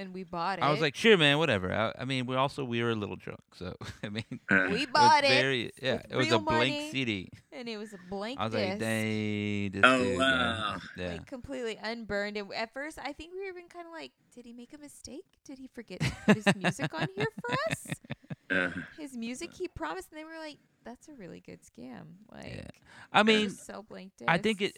and we bought it. I was like, sure, man, whatever. I, I mean, we also we were a little drunk, so I mean, Uh, we bought it, very yeah. It was a blank money. CD. and it was a blank I was disc. like, dang, this Oh, dude, wow. yeah. yeah. like completely unburned. And at first, I think we were even kind of like, did he make a mistake? Did he forget to put his music on here for us? uh, His music he promised, and they were like, that's a really good scam. Like, I just mean, sell blank I think it-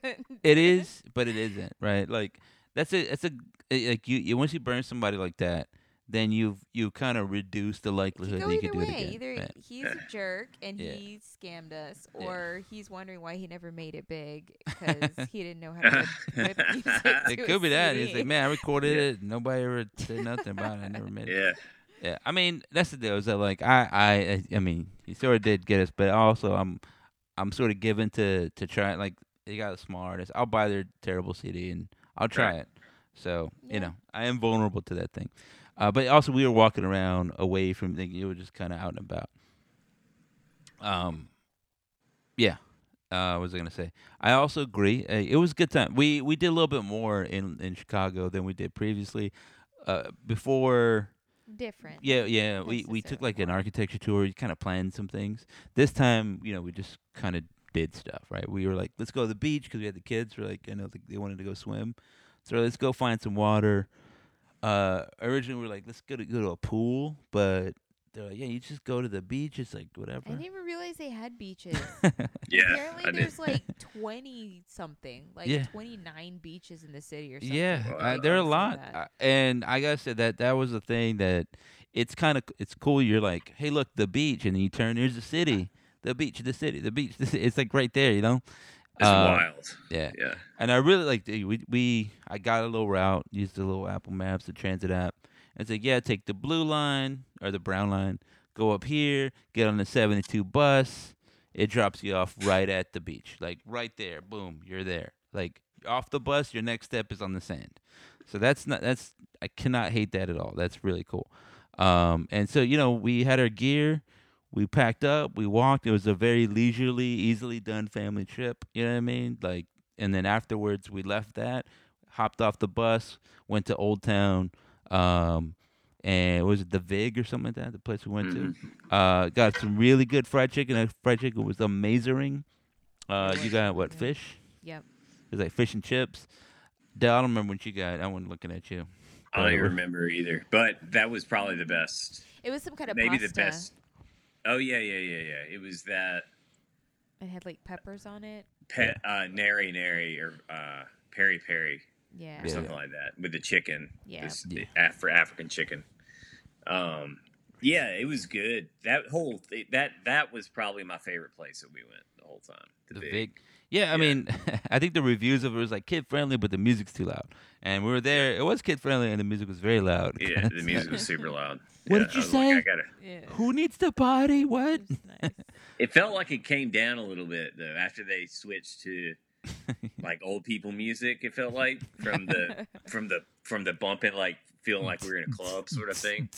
It is, but it isn't, right? Like that's a it's a like you, you once you burn somebody like that, then you've you kind of reduce the likelihood could that you could do it again. Either right? he's a jerk and Yeah. he scammed us, Yeah. or he's wondering why he never made it big because he didn't know how to whip, whip music. It to could a be that. He's like, man, I recorded Yeah. it. Nobody ever said nothing about it. I never made it. yeah. Yeah, I mean that's the deal. Is that like I I I mean he sort of did get us, but also I'm I'm sort of given to to try like they got a small artist. I'll buy their terrible CD and I'll try Right. it. So Yeah. you know I am vulnerable to that thing. Uh, but also we were walking around away from the, you were just kind of out and about. Um, yeah. Uh, what was I gonna say? I also agree. Uh, it was a good time. We we did a little bit more in in Chicago than we did previously. Uh, before different. yeah, yeah. We we took like an architecture tour. We kind of planned some things. This time, you know, we just kind of did stuff. Right? We were like, let's go to the beach because we had the kids. We're like, I know they wanted to go swim, so let's go find some water. Uh, originally we were like, let's go to go to a pool, but they're like, yeah, you just go to the beach. It's like whatever. I didn't even realize they had beaches. Yeah. Apparently, I did. there's like 20 something, like Yeah. 29 beaches in the city or something. Yeah, Wow. uh, there are a I've seen lot, that. uh, and I gotta say that that was the thing that it's kind of it's cool. You're like, hey, look, the beach, and then you turn, there's the city, the beach, of the city, the beach. the ci- It's like right there, you know. It's Uh, wild. Yeah, Yeah. and I really like we we I got a little route, used the little Apple Maps, the transit app. And it's like, yeah, take the blue line or the brown line, go up here, get on the 72 bus. It drops you off right at the beach, like right there. Boom, you're there. Like off the bus, your next step is on the sand. So that's not that's I cannot hate that at all. That's really cool. Um, and so you know we had our gear, we packed up, we walked. It was a very leisurely, easily done family trip. You know what I mean? Like, and then afterwards we left that, hopped off the bus, went to Old Town, um, and was it the Vig or something like that? The place we went to. Uh, got some really good fried chicken. That fried chicken was amazing. Uh, you was got what good. fish? Yep. It was like fish and chips. Dale, I don't remember what you got. I wasn't looking at you. I don't remember either. But that was probably the best. It was some kind of Maybe pasta. the best. Oh yeah, yeah, yeah, yeah. It was that It had like peppers on it. pet uh nary nary or uh peri peri Yeah. or Yeah. something like that with the chicken. Yeah. This, Yeah. Af- for African chicken. Um yeah, it was good. That whole th- that that was probably my favorite place that we went the whole time. The big, Vig. Yeah, I Yeah. mean, I think the reviews of it was like kid friendly, but the music's too loud. And we were there. It was kid friendly, and the music was very loud. Yeah, the music was super loud. What Yeah, did I you was like, say? I gotta. Yeah. Who needs to party? What? It nice. It felt like it came down a little bit though after they switched to like old people music. It felt like from the from the from the bumping, like feeling like we were in a club sort of thing.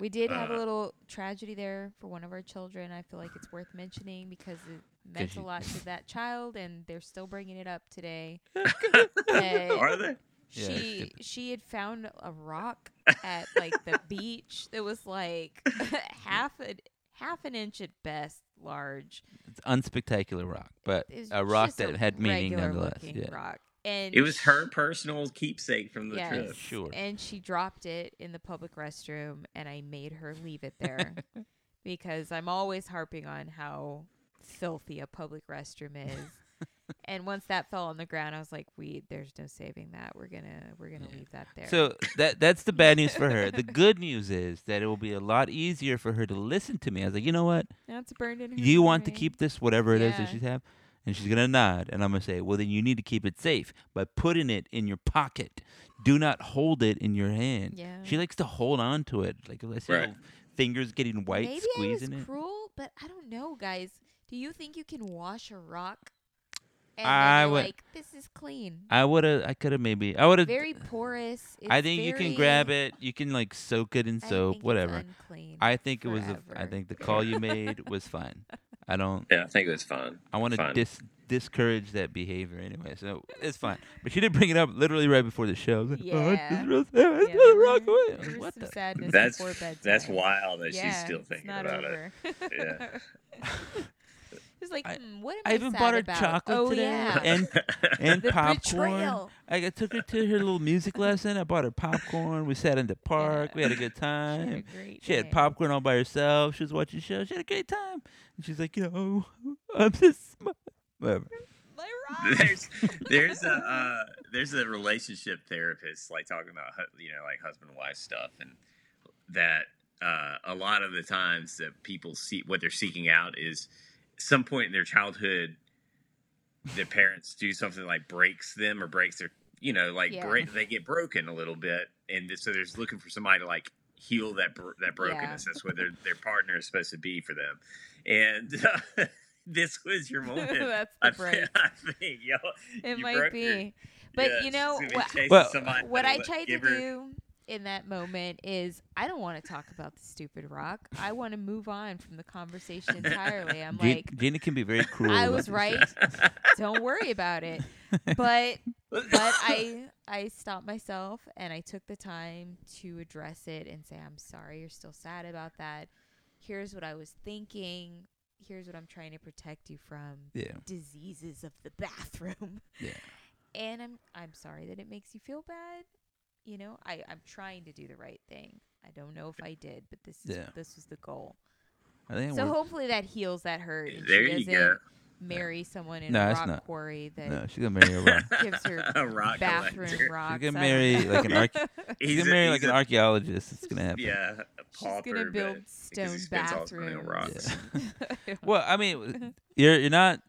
We did have a Uh, little tragedy there for one of our children. I feel like it's worth mentioning because it meant a you- lot to that child, and they're still bringing it up today. Are they? Yeah, she she had found a rock at like the beach that was like half a half an inch at best large. It's unspectacular rock, but a rock that a had meaning nonetheless. Yeah. rock. And It was sh- her personal keepsake from the Yes. trip. Sure. And she dropped it in the public restroom, and I made her leave it there because I'm always harping on how filthy a public restroom is. And once that fell on the ground, I was like, "We, there's no saving that. We're gonna, we're gonna Yeah. leave that there." So that that's the bad news for her. The good news is that it will be a lot easier for her to listen to me. I was like, you know what? now it's burned in her. You want to keep this, whatever it is that she's have, and she's gonna nod, and I'm gonna say, well, then you need to keep it safe by putting it in your pocket. Do not hold it in your hand. Yeah. She likes to hold on to it, like I see Right. fingers getting white, Maybe squeezing I was it. cruel, but I don't know, guys. Do you think you can wash a rock? And I then would- like, this is clean. I would have, I could have maybe, I would have. Very porous. I It's think you can grab it. You can like soak it in I soap, think it's whatever. unclean I think it was. A, I think the call you made was fine. I don't. Yeah, I think it was fun. I want to dis discourage that behavior anyway, so it's fine. But she did bring it up literally right before the show. I was like, oh, this Yeah. is real sad. Yeah, It's there really were- rock away. I was there like, was what the? sadness That's that's wild that yeah, she's still thinking not about it. Yeah. It's like, I- hmm, what am I I even sad bought her about? chocolate oh, today yeah. and and the popcorn. betrayal. I got- took her to her little music lesson. I bought her popcorn. We sat in the park. We had a good time. She had a time. great She had popcorn all by herself. She was watching shows. She had a great time. And she's like, you know, I'm just whatever. There's there's a uh, there's a relationship therapist like talking about you know like husband and wife stuff and that uh, a lot of the times that people see what they're seeking out is some point in their childhood the parents do something like breaks them or breaks their you know like Yeah. break, they get broken a little bit and so there's looking for somebody to like heal that bro- that brokenness that's what their their partner is supposed to be for them and uh, this was your moment That's I the thi- break. I think, yo, It you might be. your- But yeah, you know she's gonna be what? Well, What I tried to give her- do in that moment is I don't want to talk about the stupid rock. I want to move on from the conversation entirely. I'm Jean- like, Gina can be very cruel. I was right. don't worry about it. But but I I stopped myself and I took the time to address it and say I'm sorry you're still sad about that. Here's what I was thinking. Here's what I'm trying to protect you from. Yeah. Diseases of the bathroom. Yeah. And I'm I'm sorry that it makes you feel bad. You know, I I'm trying to do the right thing. I don't know if I did, but this is Yeah. this was the goal. I think it So worked. hopefully that heals that hurt. And There she you doesn't go. marry someone in No, a it's rock not. quarry that No, she's gonna marry a rock. gives her a rock bathroom collector. rocks. She's gonna I don't marry know. like an arch. She's He's gonna a- marry he's like an a- archaeologist. It's gonna happen. Yeah, a She's pauper, gonna build but stone he spends all his money on bathrooms. rocks. Well, I mean, you're you're not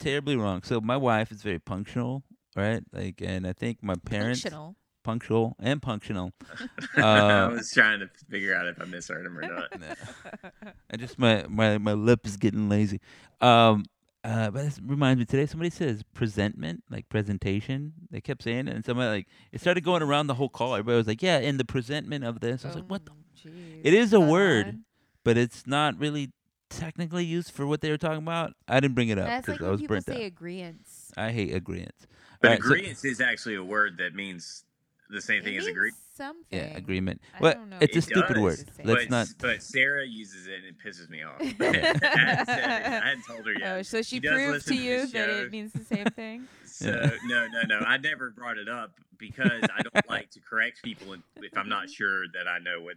terribly wrong. So my wife is very punctual, right? Like, and I think my parents Functional. Punctual and punctional. I Uh, was trying to figure out if I misheard him or not. I just my my my lip is getting lazy. Um, uh, but this reminds me today. Somebody says presentment, like presentation. They kept saying it, and somebody like it started going around the whole call. Everybody was like, "Yeah, in the presentment of this." I was like, "What?" the Oh, jeez. It is a Spot word. on. But it's not really technically used for what they were talking about. I didn't bring it up because like I when was people burnt say out. agreeance. I hate agreements. But Alright, so- is actually a word that means the same thing it as means agree. Something. Yeah, agreement. I Well, don't it's a It stupid does, word. but- Let's but, not. But Sarah uses it and it pisses me off. I, hadn't. I hadn't told her yet. Oh, so she, She proved to listen to you that it means the same thing. So no, no, no. I never brought it up because I don't like to correct people if if I'm not sure that I know what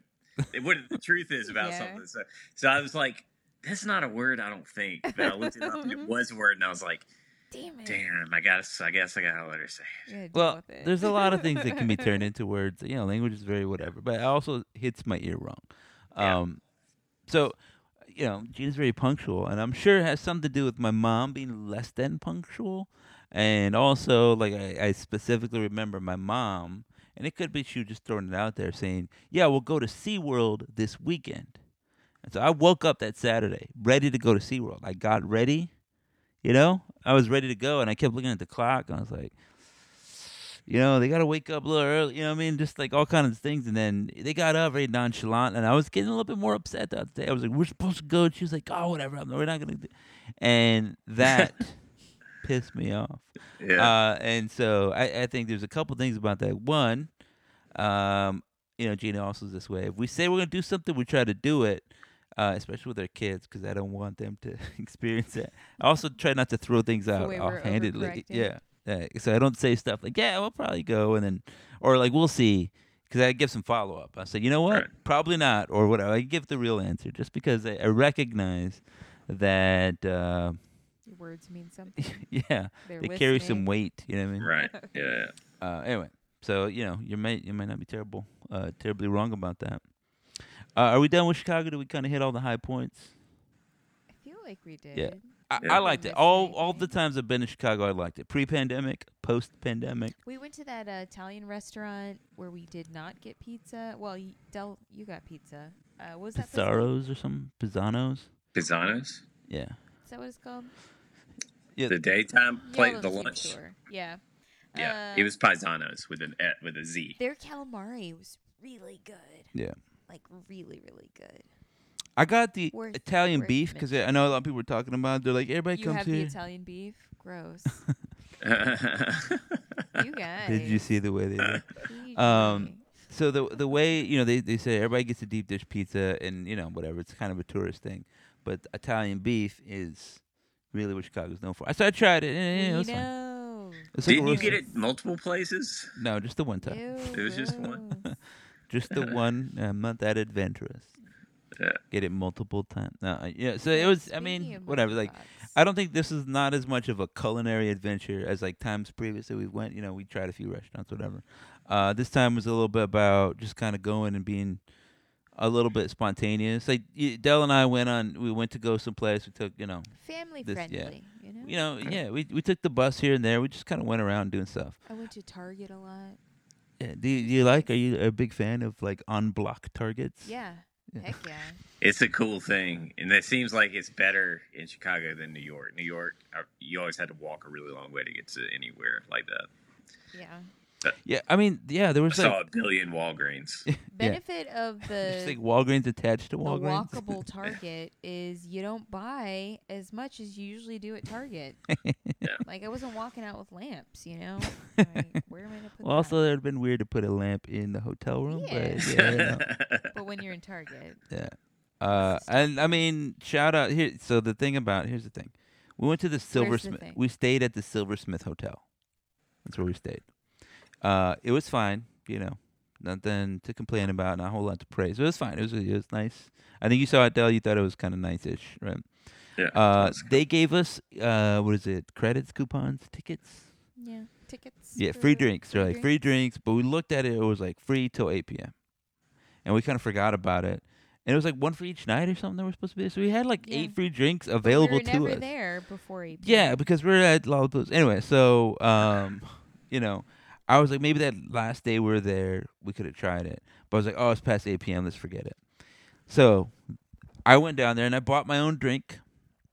what the truth is about Yeah. something. So, so I was like, "That's not a word. I don't think." But I looked it up and it was a word, and I was like, Damn it. "Damn, I got. I guess I gotta let her say." it. You gotta deal Well, there's a lot of things that can be turned into words. You know, language is very whatever, but it also hits my ear wrong. Yeah. Um, so, you know, Gina's very punctual, and I'm sure it has something to do with my mom being less than punctual, and also like I, I specifically remember my mom, and it could be she was just throwing it out there saying, "Yeah, we'll go to SeaWorld this weekend." And so I woke up that Saturday ready to go to SeaWorld. I got ready, you know, I was ready to go, and I kept looking at the clock, and I was like you know, they got to wake up a little early. You know what I mean? Just like all kinds of things. And then they got up very nonchalant. And I was getting a little bit more upset that day. I was like, we're supposed to go. And she was like, oh, whatever. I'm- We're not going to do And that pissed me off. Yeah. Uh, and so I, I think there's a couple things about that. One, um, you know, Gina also is this way. If we say we're going to do something, we try to do it. Uh, especially with their kids, because I don't want them to experience that. I also try not to throw things out offhandedly. Yeah, yeah. So I don't say stuff like, "Yeah, we'll probably go," and then, or like, "We'll see," because I give some follow up. I say, "You know what? Right. Probably not," or whatever. I give the real answer just because I, I recognize that uh, words mean something. yeah, They're they carry some weight. You know what I mean? Right. Yeah. Uh, anyway, so you know you might you might not be terrible, uh, terribly wrong about that. Uh, are we done with Chicago? Did we kind of hit all the high points? I feel like we did. I, Yeah. I liked it. All all the times I've been in Chicago, I liked it. Pre-pandemic, post-pandemic. We went to that uh, Italian restaurant where we did not get pizza. Well, you, Del, you got pizza. Uh, what was that? place called? Pizarros or some Pizzanos. Pisanos. Yeah. Is that what it's called? Yeah. The daytime Y'all plate, don't the lunch. sure. Yeah. Yeah, Uh, it was Paisanos with an e- with a Z. Their calamari was really good. Yeah. Like really, really good. I got the Worth- Italian worth beef because. I know a lot of people were talking about. it. They're like, everybody comes here. you comes have the. Italian beef. Gross. yeah, you guys. Did you see the way they? did? Um. So the the way you know they they say everybody gets a deep dish pizza and you know whatever it's kind of a tourist thing, but Italian beef is really what Chicago's known for. So I tried it. And, it we was fine. know. It's like a Didn't you get it multiple places? No, just the one time. Ew, It was just one. gross. Just the one. I'm not that adventurous. Yeah. Get it multiple times. No, I- yeah. So it was. I mean, whatever. Like I don't think this is not as much of a culinary adventure as like times previous that we went. You know, we tried a few restaurants, whatever. Uh, this time was a little bit about just kind of going and being a little bit spontaneous. Like Dell and I went on. We went to go someplace. We took, you know, family this- yeah. friendly. You know. you know, yeah. We we took the bus here and there. We just kind of went around doing stuff. I went to Target a lot. Yeah. Do you, do you like? Are you a big fan of like on block targets? Yeah. Yeah. Heck yeah. It's a cool thing, and it seems like it's better in Chicago than New York. New York, uh, you always had to walk a really long way to get to anywhere like that. Yeah. Yeah. I mean, yeah. There I was saw a billion Walgreens. Benefit of just the like Walgreens attached to Walgreens. the Walgreens. walkable Target is you don't buy as much as you usually do at Target. Like I wasn't walking out with lamps, you know. Like, where am I gonna put Well, also, it would have been weird to put a lamp in the hotel room, Yeah. but yeah, you know, But when you're in Target, yeah. Uh, and I mean, shout out here. So the thing about here's the thing, we went to the Silversmith. thing? We stayed at the Silversmith Hotel. That's where we stayed. Uh, it was fine, you know, nothing to complain about, not a whole lot to praise. It was fine. It was it was nice. I think you saw it, Dell. You thought it was kind of nice-ish, right? yeah, Uh, they gave us uh, what is it? Credits, coupons, tickets. yeah, tickets. Yeah, free drinks. They're like free drinks. drinks, but we looked at it. It was like free till eight p.m. And we kind of forgot about it. And it was like one for each night or something that we're supposed to be. So we had like Yeah. eight free drinks available we were to never us. there before 8 Yeah, because we're at Lollapalooza. Anyway, so um, you know, I was like, maybe that last day we were there, we could have tried it. But I was like, oh, it's past eight p.m. Let's forget it. So I went down there and I bought my own drink.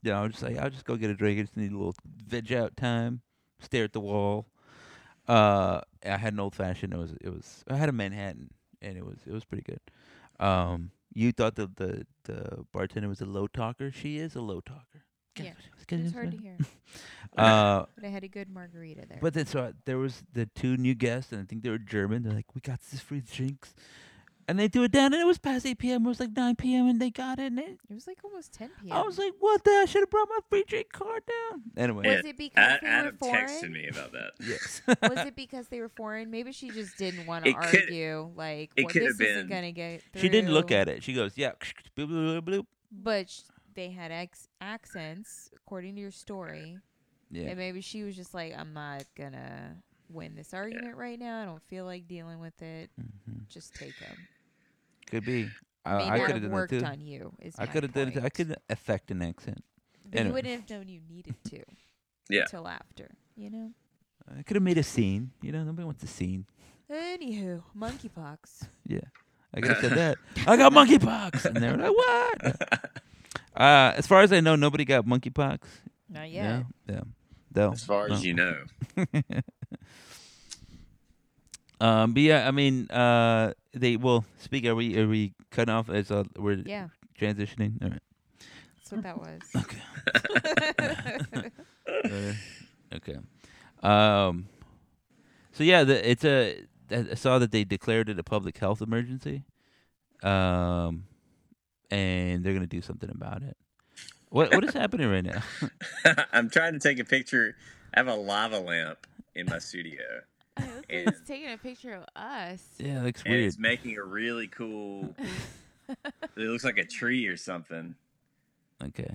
You know, I was just like, I'll just go get a drink. I just need a little veg out time. Stare at the wall. Uh, I had an old fashioned. It was, it was. I had a Manhattan, and it was, it was pretty good. Um, you thought the the the bartender was a low talker. She is a low talker. Yeah, Get It was into hard to hear. Uh, But I had a good margarita there. but then so I- there was the two new guests, and I think they were German. They're like, "We got this free drinks," and they threw it down, and it was past eight p.m. It was like nine p.m. and they got it. And it, it was like almost 10 p.m. I was like, "What the? I should have brought my free drink card down." Anyway, was it because Ad- they Adam were texted foreign? me about that. yes. was it because they were foreign? Maybe she just didn't want to It could- argue. Like, it well, could this have isn't been- gonna get. Through. she didn't look at it. She goes, "Yeah." Bloop, bloop, bloop, bloop. But sh- they had ex- accents, according to your story. Yeah. And maybe she was just like, I'm not gonna win this argument right now. I don't feel like dealing with it. Mm-hmm. Just take him. Could be. I, May I could have have done that worked too. on you. Is I could have done it. I point. could affect an accent. But anyway. you wouldn't have known you needed to. Yeah. Until after, you know. I could have made a scene. You know, nobody wants a scene. Anywho, monkeypox. Yeah. I could have said that. I got monkeypox, and they were like, "What?" Uh, as far as I know, nobody got monkeypox. Not yet. Yeah, yeah. No. As far as you know. Um, but yeah, I mean, uh, they will Speak. Are we are we cutting off as uh, we're Yeah, transitioning? All right. that's what that was. Uh, okay. Um. So yeah, the, it's a. I I saw that they declared it a public health emergency. Um, and they're gonna do something about it. What what is happening right now? I'm trying to take a picture. I have a lava lamp in my studio, I like it's taking a picture of us. Yeah, it looks and weird. it's making a really cool. it looks like a tree or something. Okay.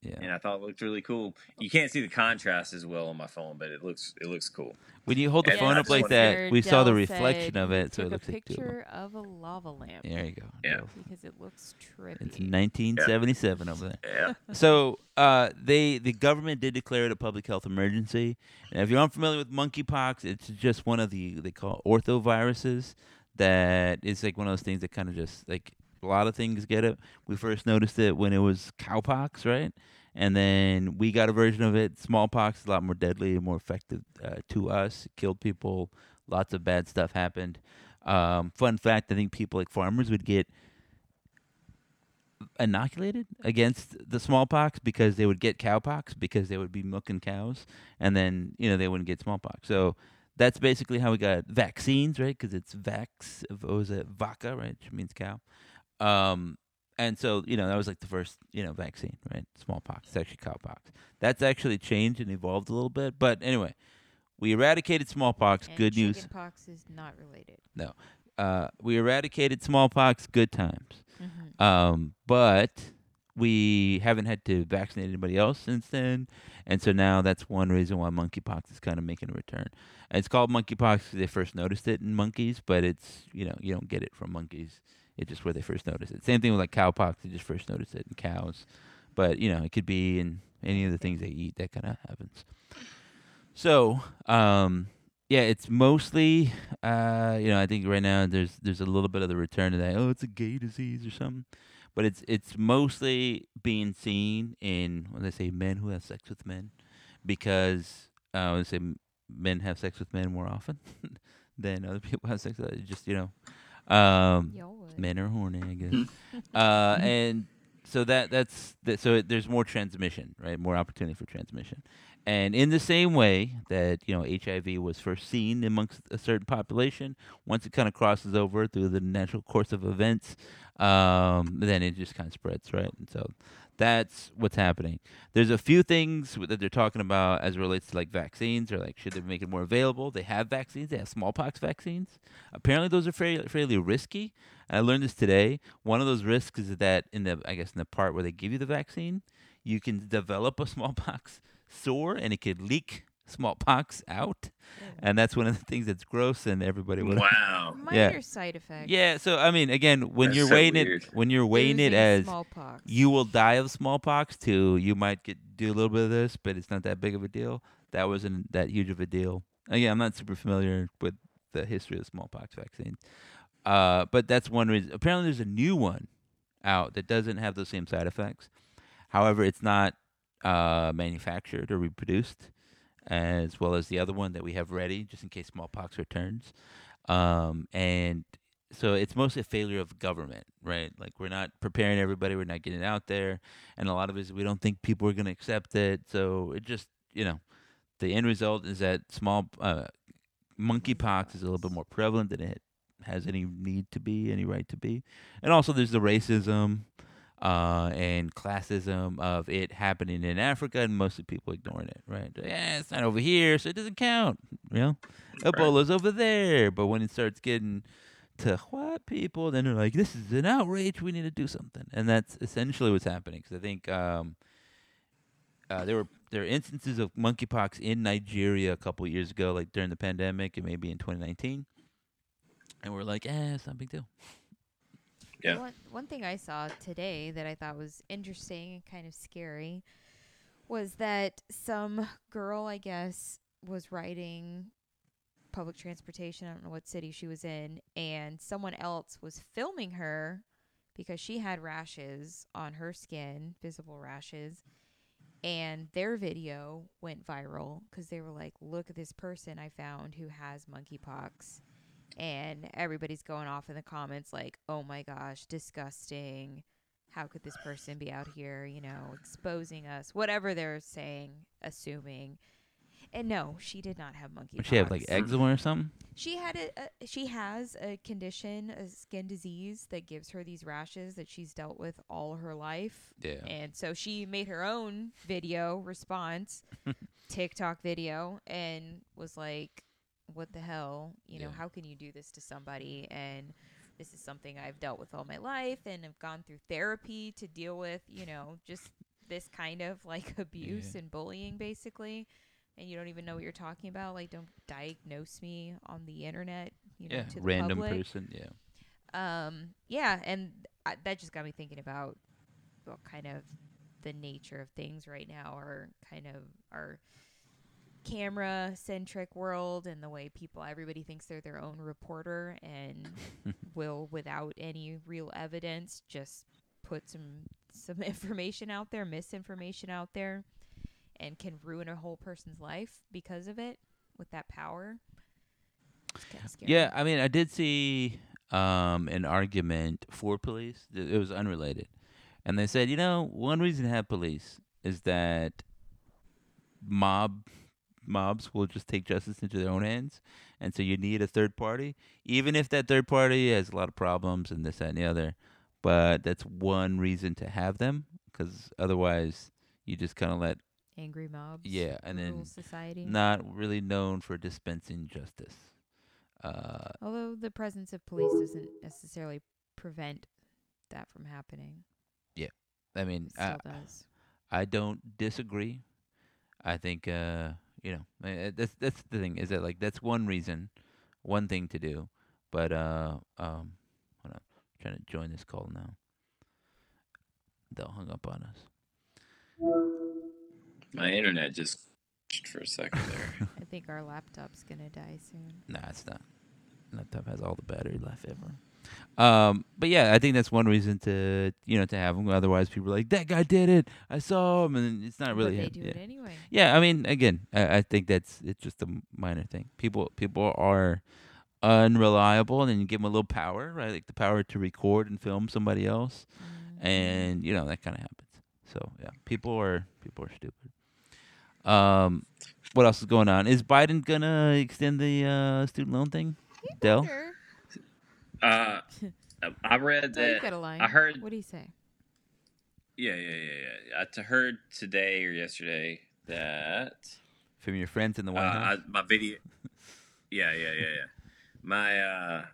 Yeah. and I thought it looked really cool. You can't see the contrast as well on my phone, but it looks it looks cool. When you hold the Yeah, phone up like that, Here, we saw the reflection said, of it, so it looks like two of 'em. picture of a lava lamp There you go. Yeah. Go. because it looks trippy. It's 1977 over there. Yeah. So uh, they the government did declare it a public health emergency. And if you're unfamiliar with monkeypox, it's just one of the they call orthoviruses that is like one of those things that kind of just like a lot of things get it. We first noticed it when it was cowpox, right? And then we got a version of it. Smallpox is a lot more deadly and more effective uh, to us. It killed people. Lots of bad stuff happened. Um, fun fact: I think people like farmers would get inoculated against the smallpox because they would get cowpox because they would be milking cows and then you know they wouldn't get smallpox so that's basically how we got vaccines right because it's vax was it vaca right which means cow um and so you know that was like the first you know vaccine right smallpox it's actually cowpox that's actually changed and evolved a little bit but anyway we eradicated smallpox And good news Chickenpox is not related. No, uh, we eradicated smallpox good times Mm-hmm. um, but we haven't had to vaccinate anybody else since then, and so now that's one reason why monkeypox is kind of making a return. And it's called monkeypox because they first noticed it in monkeys, but it's you know you don't get it from monkeys. It's just where they first notice it. Same thing with like cowpox; they just first notice it in cows, but you know it could be in any of the things they eat. That kind of happens. So, um, yeah, it's mostly, uh, you know, I think right now there's there's a little bit of the return to that. Oh, it's a gay disease or something, but it's it's mostly being seen in when they say men who have sex with men, because uh, when they say men have sex with men more often than other people have sex with. Just you know, um, men are horny, I guess. uh, and so that that's that, so it, there's more transmission, right? More opportunity for transmission. And in the same way that you know HIV was first seen amongst a certain population, once it kind of crosses over through the natural course of events, um, then it just kind of spreads, right? And so that's what's happening. There's a few things that they're talking about as it relates to like vaccines or like should they make it more available. They have vaccines. They have smallpox vaccines. Apparently, those are fairly fairly risky. I learned this today. One of those risks is that in the I guess in the part where they give you the vaccine, you can develop a smallpox sore and it could leak smallpox out, and that's one of the things that's gross and everybody would. Wow. Minor yeah. side effect. Yeah, so I mean, again, when That's you're so weighing weird. it, when you're weighing it Losing as smallpox. you will die of smallpox too. You might get do a little bit of this, but it's not that big of a deal. That wasn't that huge of a deal. Again, I'm not super familiar with the history of smallpox vaccines, uh, but that's one reason. Apparently, there's a new one out that doesn't have those same side effects. However, it's not uh, manufactured or reproduced, as well as the other one that we have ready just in case smallpox returns. Um, and so it's mostly a failure of government, right? Like we're not preparing everybody, we're not getting it out there, and a lot of it is we don't think people are going to accept it. So it just, you know, the end result is that small uh, monkeypox is a little bit more prevalent than it has any need to be, any right to be, and also there's the racism uh, and classism of it happening in Africa and most mostly people ignoring it, right? Yeah, it's not over here, so it doesn't count. You know, Ebola's over there, but when it starts getting to white people, then they're like, "This is an outrage. We need to do something," and that's essentially what's happening. Because I think um, uh, there were there are instances of monkeypox in Nigeria a couple years ago, like during the pandemic, and maybe in 2019, and we're like, "Eh, it's not a big deal." Yeah. One, one thing I saw today that I thought was interesting and kind of scary was that some girl, I guess, was riding public transportation. I don't know what city she was in, and someone else was filming her because she had rashes on her skin, visible rashes. And their video went viral because they were like, look at this person I found who has monkeypox and everybody's going off in the comments like, "Oh my gosh, disgusting. How could this person be out here, you know, exposing us?" Whatever they're saying, assuming. And no, she did not have monkeypox. Would she have like eczema or something? She had a, a she has a condition, a skin disease that gives her these rashes that she's dealt with all her life. Yeah. And so she made her own video response, TikTok video, and was like, "What the hell? You know, Yeah. how can you do this to somebody?" And this is something I've dealt with all my life, and have gone through therapy to deal with. You know, just this kind of like abuse and bullying basically and you don't even know what you're talking about like don't diagnose me on the internet you know yeah, to random public. person. Yeah. um yeah and I, that just got me thinking about well kind of the nature of things right now or kind of our camera centric world and the way people everybody thinks they're their own reporter and will without any real evidence just put some some information out there misinformation out there and can ruin a whole person's life because of it with that power it's kinda scary. Yeah, I mean, I did see um, an argument for police. It was unrelated, and they said, you know, one reason to have police is that mob mobs will just take justice into their own hands, and so you need a third party, even if that third party has a lot of problems and this, that, and the other. But that's one reason to have them, because otherwise, you just kind of let angry mobs Yeah, and then society not really known for dispensing justice. Uh, although the presence of police doesn't necessarily prevent that from happening Yeah, I mean, I, does I don't disagree. I think uh, you know uh, that's that's the thing is that like that's one reason, one thing to do, but uh um, hold on, I'm trying to join this call now. They'll hung up on us. My internet just for a second there. i think our laptop's gonna die soon Nah, it's not. Laptop has all the battery left ever. Um, but yeah, I think that's one reason to you know to have them. Otherwise, people are like that guy did it. I saw him, and it's not really but they him. do yeah. it anyway Yeah, I mean, again, I, I think that's it's just a minor thing. People people are unreliable, and then you give them a little power, right? Like the power to record and film somebody else, Mhm. and you know that kind of happens. So yeah, people are people are stupid. Um, what else is going on? Is Biden gonna extend the uh, student loan thing? Dell? Sure. Uh, I read Oh, you that. got a line. I heard. What do you say? Yeah, yeah, yeah, yeah. I t- heard today or yesterday that From your friends in the uh, White I, my video. Yeah, yeah, yeah, yeah. My uh,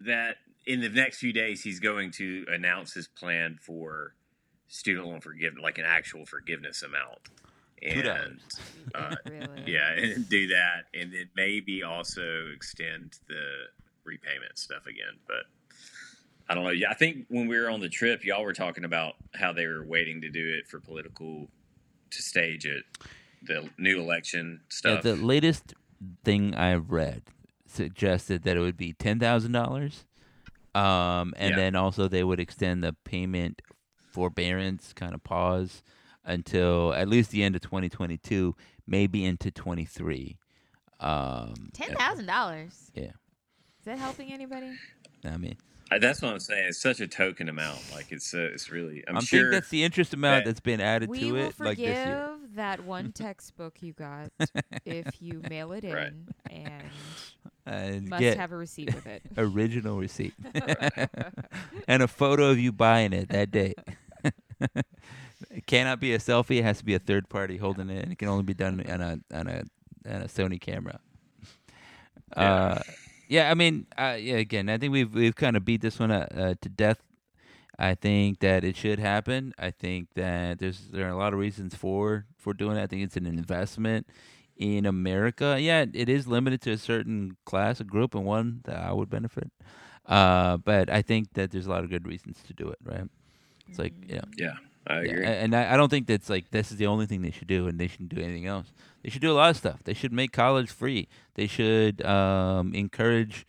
that in the next few days he's going to announce his plan for student loan forgiveness, like an actual forgiveness amount, and uh, really? yeah, and do that, and then maybe also extend the repayment stuff again. But I don't know. Yeah, I think when we were on the trip, y'all were talking about how they were waiting to do it for political to stage it, the new election Yeah, stuff. the latest thing I read suggested that it would be ten thousand dollars, um, and Yeah. then also they would extend the payment forbearance kind of pause until at least the end of 2022, maybe into 23. Um, Ten thousand dollars. Yeah. Is that helping anybody? I mean, I- that's what I'm saying. It's such a token amount. Like it's uh, it's really. I'm I sure. think that's the interest amount that- that's been added we to will it, like forgive this year. that one textbook you got if you mail it in Right. and And must get have a receipt with it. original receipt and a photo of you buying it that day. it cannot be a selfie. It has to be a third party holding it, and it can only be done on a on a on a Sony camera. Yeah. Uh, yeah. I mean, uh, yeah. Again, I think we've we've kind of beat this one uh, uh, to death. I think that it should happen. I think that there's there are a lot of reasons for for doing it. I think it's an investment in America. Yeah, it is limited to a certain class, a group, and one that I would benefit. Uh, but I think that there's a lot of good reasons to do it. Right? It's like know, yeah, I yeah, agree. a- and I, I don't think that's like this is the only thing they should do, and they shouldn't do anything else. They should do a lot of stuff. They should make college free. They should um, encourage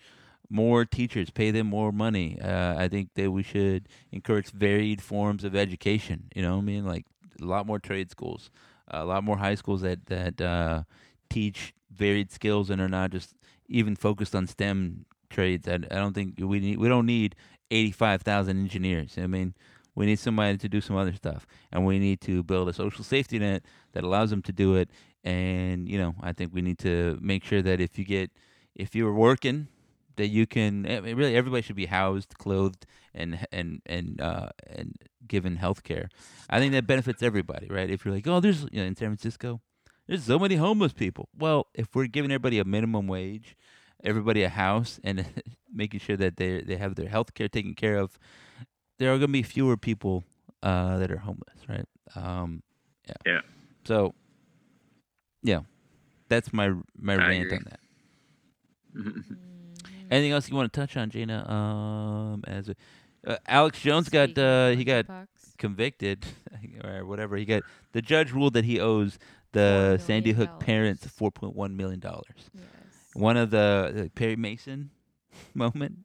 more teachers, pay them more money. Uh, I think that we should encourage varied forms of education. You know, what I mean, like a lot more trade schools, a lot more high schools that that uh, teach varied skills and are not just even focused on STEM trades. I, I don't think we need we don't need eighty five thousand engineers. I mean, we need somebody to do some other stuff, and we need to build a social safety net that allows them to do it. And you know, I think we need to make sure that if you get if you're working, that you can I mean, really everybody should be housed, clothed, and and and uh, and given health care. I think that benefits everybody, right? If you're like, oh, there's you know, in San Francisco, there's so many homeless people. Well, if we're giving everybody a minimum wage, everybody a house, and making sure that they they have their health care taken care of, there are going to be fewer people uh, that are homeless, right? Um, yeah. Yeah. So, yeah, that's my my I rant agree. on that. Anything else you want to touch on, Gina? Um, as a, uh, Alex Jones got Speaking of uh, he got monkeypox. convicted or whatever. He got the judge ruled that he owes the Sandy million Hook parents four point one million dollars. Yes. One of the, the Perry Mason moment,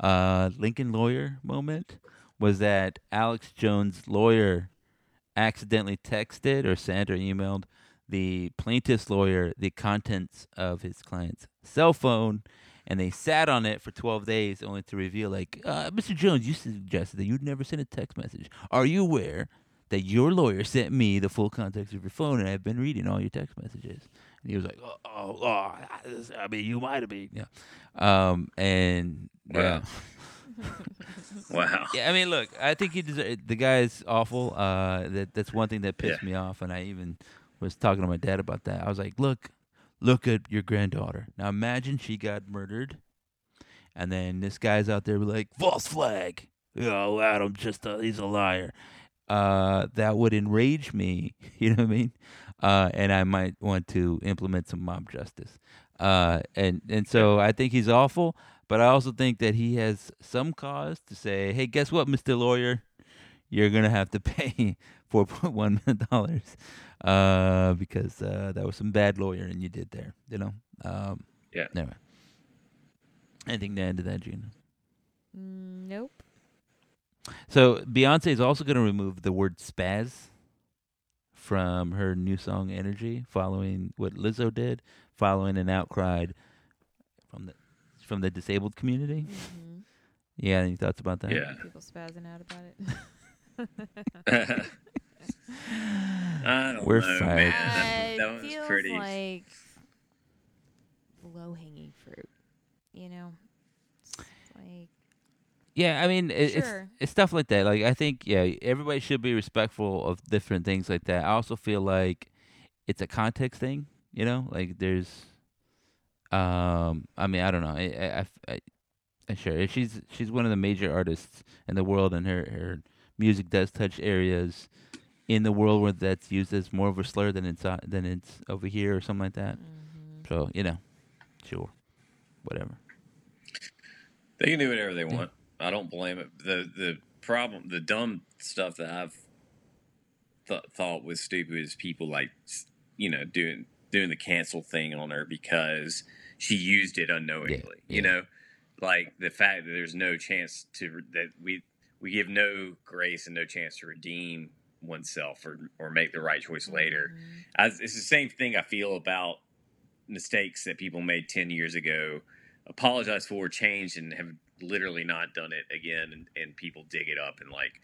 uh, Lincoln lawyer moment, was that Alex Jones' lawyer accidentally texted or sent or emailed the plaintiff's lawyer the contents of his client's cell phone, and they sat on it for 12 days only to reveal, like, uh, Mr. Jones, you suggested that you'd never send a text message. Are you aware that your lawyer sent me the full context of your phone, and I've been reading all your text messages? And he was like, oh, oh, oh I mean, you might have been, yeah. Um, and yeah. Wow. Yeah, I mean, look, I think he deserves. The guy is awful. Uh, that that's one thing that pissed Yeah. me off, and I even was talking to my dad about that. I was like, look, look at your granddaughter. Now imagine she got murdered, and then this guy's out there like false flag. Oh, Adam, just a, he's a liar. Uh, that would enrage me. You know what I mean? Uh, and I might want to implement some mob justice. Uh, and and so I think he's awful. But I also think that he has some cause to say, "Hey, guess what, Mister Lawyer? You're gonna have to pay four point one million dollars uh, because uh, that was some bad lawyering you did there." You know. Um, Yeah. Anyway, anything to add to that, Gina? Nope. So Beyonce is also going to remove the word spaz from her new song "Energy," following what Lizzo did, following an outcry from the from the disabled community. hmm Yeah, any thoughts about that? Yeah. People spazzing out about it. I don't We're know, fired. man. That, Uh, that was feels pretty. like low hanging fruit. You know, it's like Yeah, I mean, it, it's it's stuff like that. Like I think, yeah, everybody should be respectful of different things like that. I also feel like it's a context thing. You know, like there's, um, I mean, I don't know. I, I, I, I, I sure she's she's one of the major artists in the world, and her her music does touch areas in the world where that's used as more of a slur than it's uh, than it's over here or something like that. mhm. So you know, sure, whatever. They can do whatever they want. I don't blame it. the The problem, the dumb stuff that I've th- thought was stupid is people like, you know, doing doing the cancel thing on her because she used it unknowingly. yeah. You know, like the fact that there's no chance to that we we give no grace and no chance to redeem oneself or or make the right choice later. Mhm. I, it's the same thing I feel about mistakes that people made 10 years ago, apologize for, changed, and have literally not done it again. And, and people dig it up and like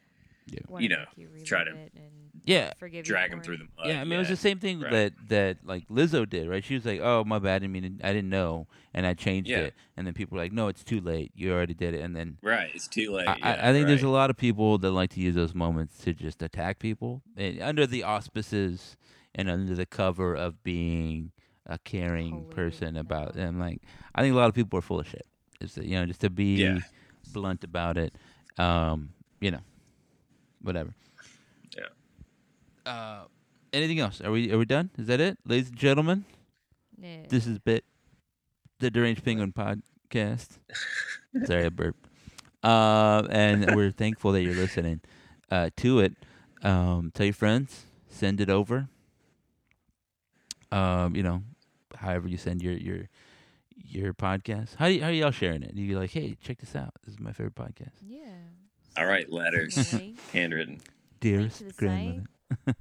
Wanna you know, make try to it and Yeah, forgive you drag for them through it. the mud. yeah, I mean, it was the same thing right. that that like Lizzo did, right? She was like, "Oh, my bad, I mean, I didn't know, and I changed Yeah. it." And then people were like, "No, it's too late. You already did it." And then Right. It's too late. I, yeah, I, I think there's a lot of people that like to use those moments to just attack people and under the auspices and under the cover of being a caring Holy person about them. Like, I think a lot of people are full of shit. Is that you know just to be Yeah. blunt about it. Um, you know, whatever. Yeah. Uh, anything else? Are we are we done? Is that it, ladies and gentlemen? Yeah. This is bit the Deranged Penguin podcast. Sorry, I burped. Uh, and we're thankful that you're listening uh, to it. Um, tell your friends, send it over. Um, you know, however you send your your your podcast. How do you, how are y'all sharing it? You like, hey, check this out. This is my favorite podcast. yeah. All right. Letters. Handwritten. Dearest to the grandmother.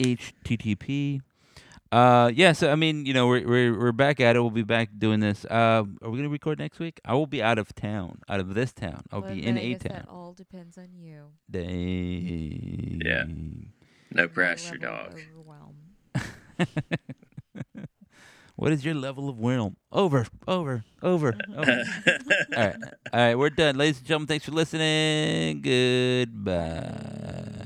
HTTP. Uh, yeah. So I mean, you know, we're we're we're back at it. We'll be back doing this. Uh, are we gonna record next week? I will be out of town, out of this town. I'll Well, be in a town. That all depends on you. Dang. Yeah. No pressure, dog. Overwhelm. what is your level of whelm? Over, over, over, over. all right, all right. We're done, ladies and gentlemen. Thanks for listening. Goodbye.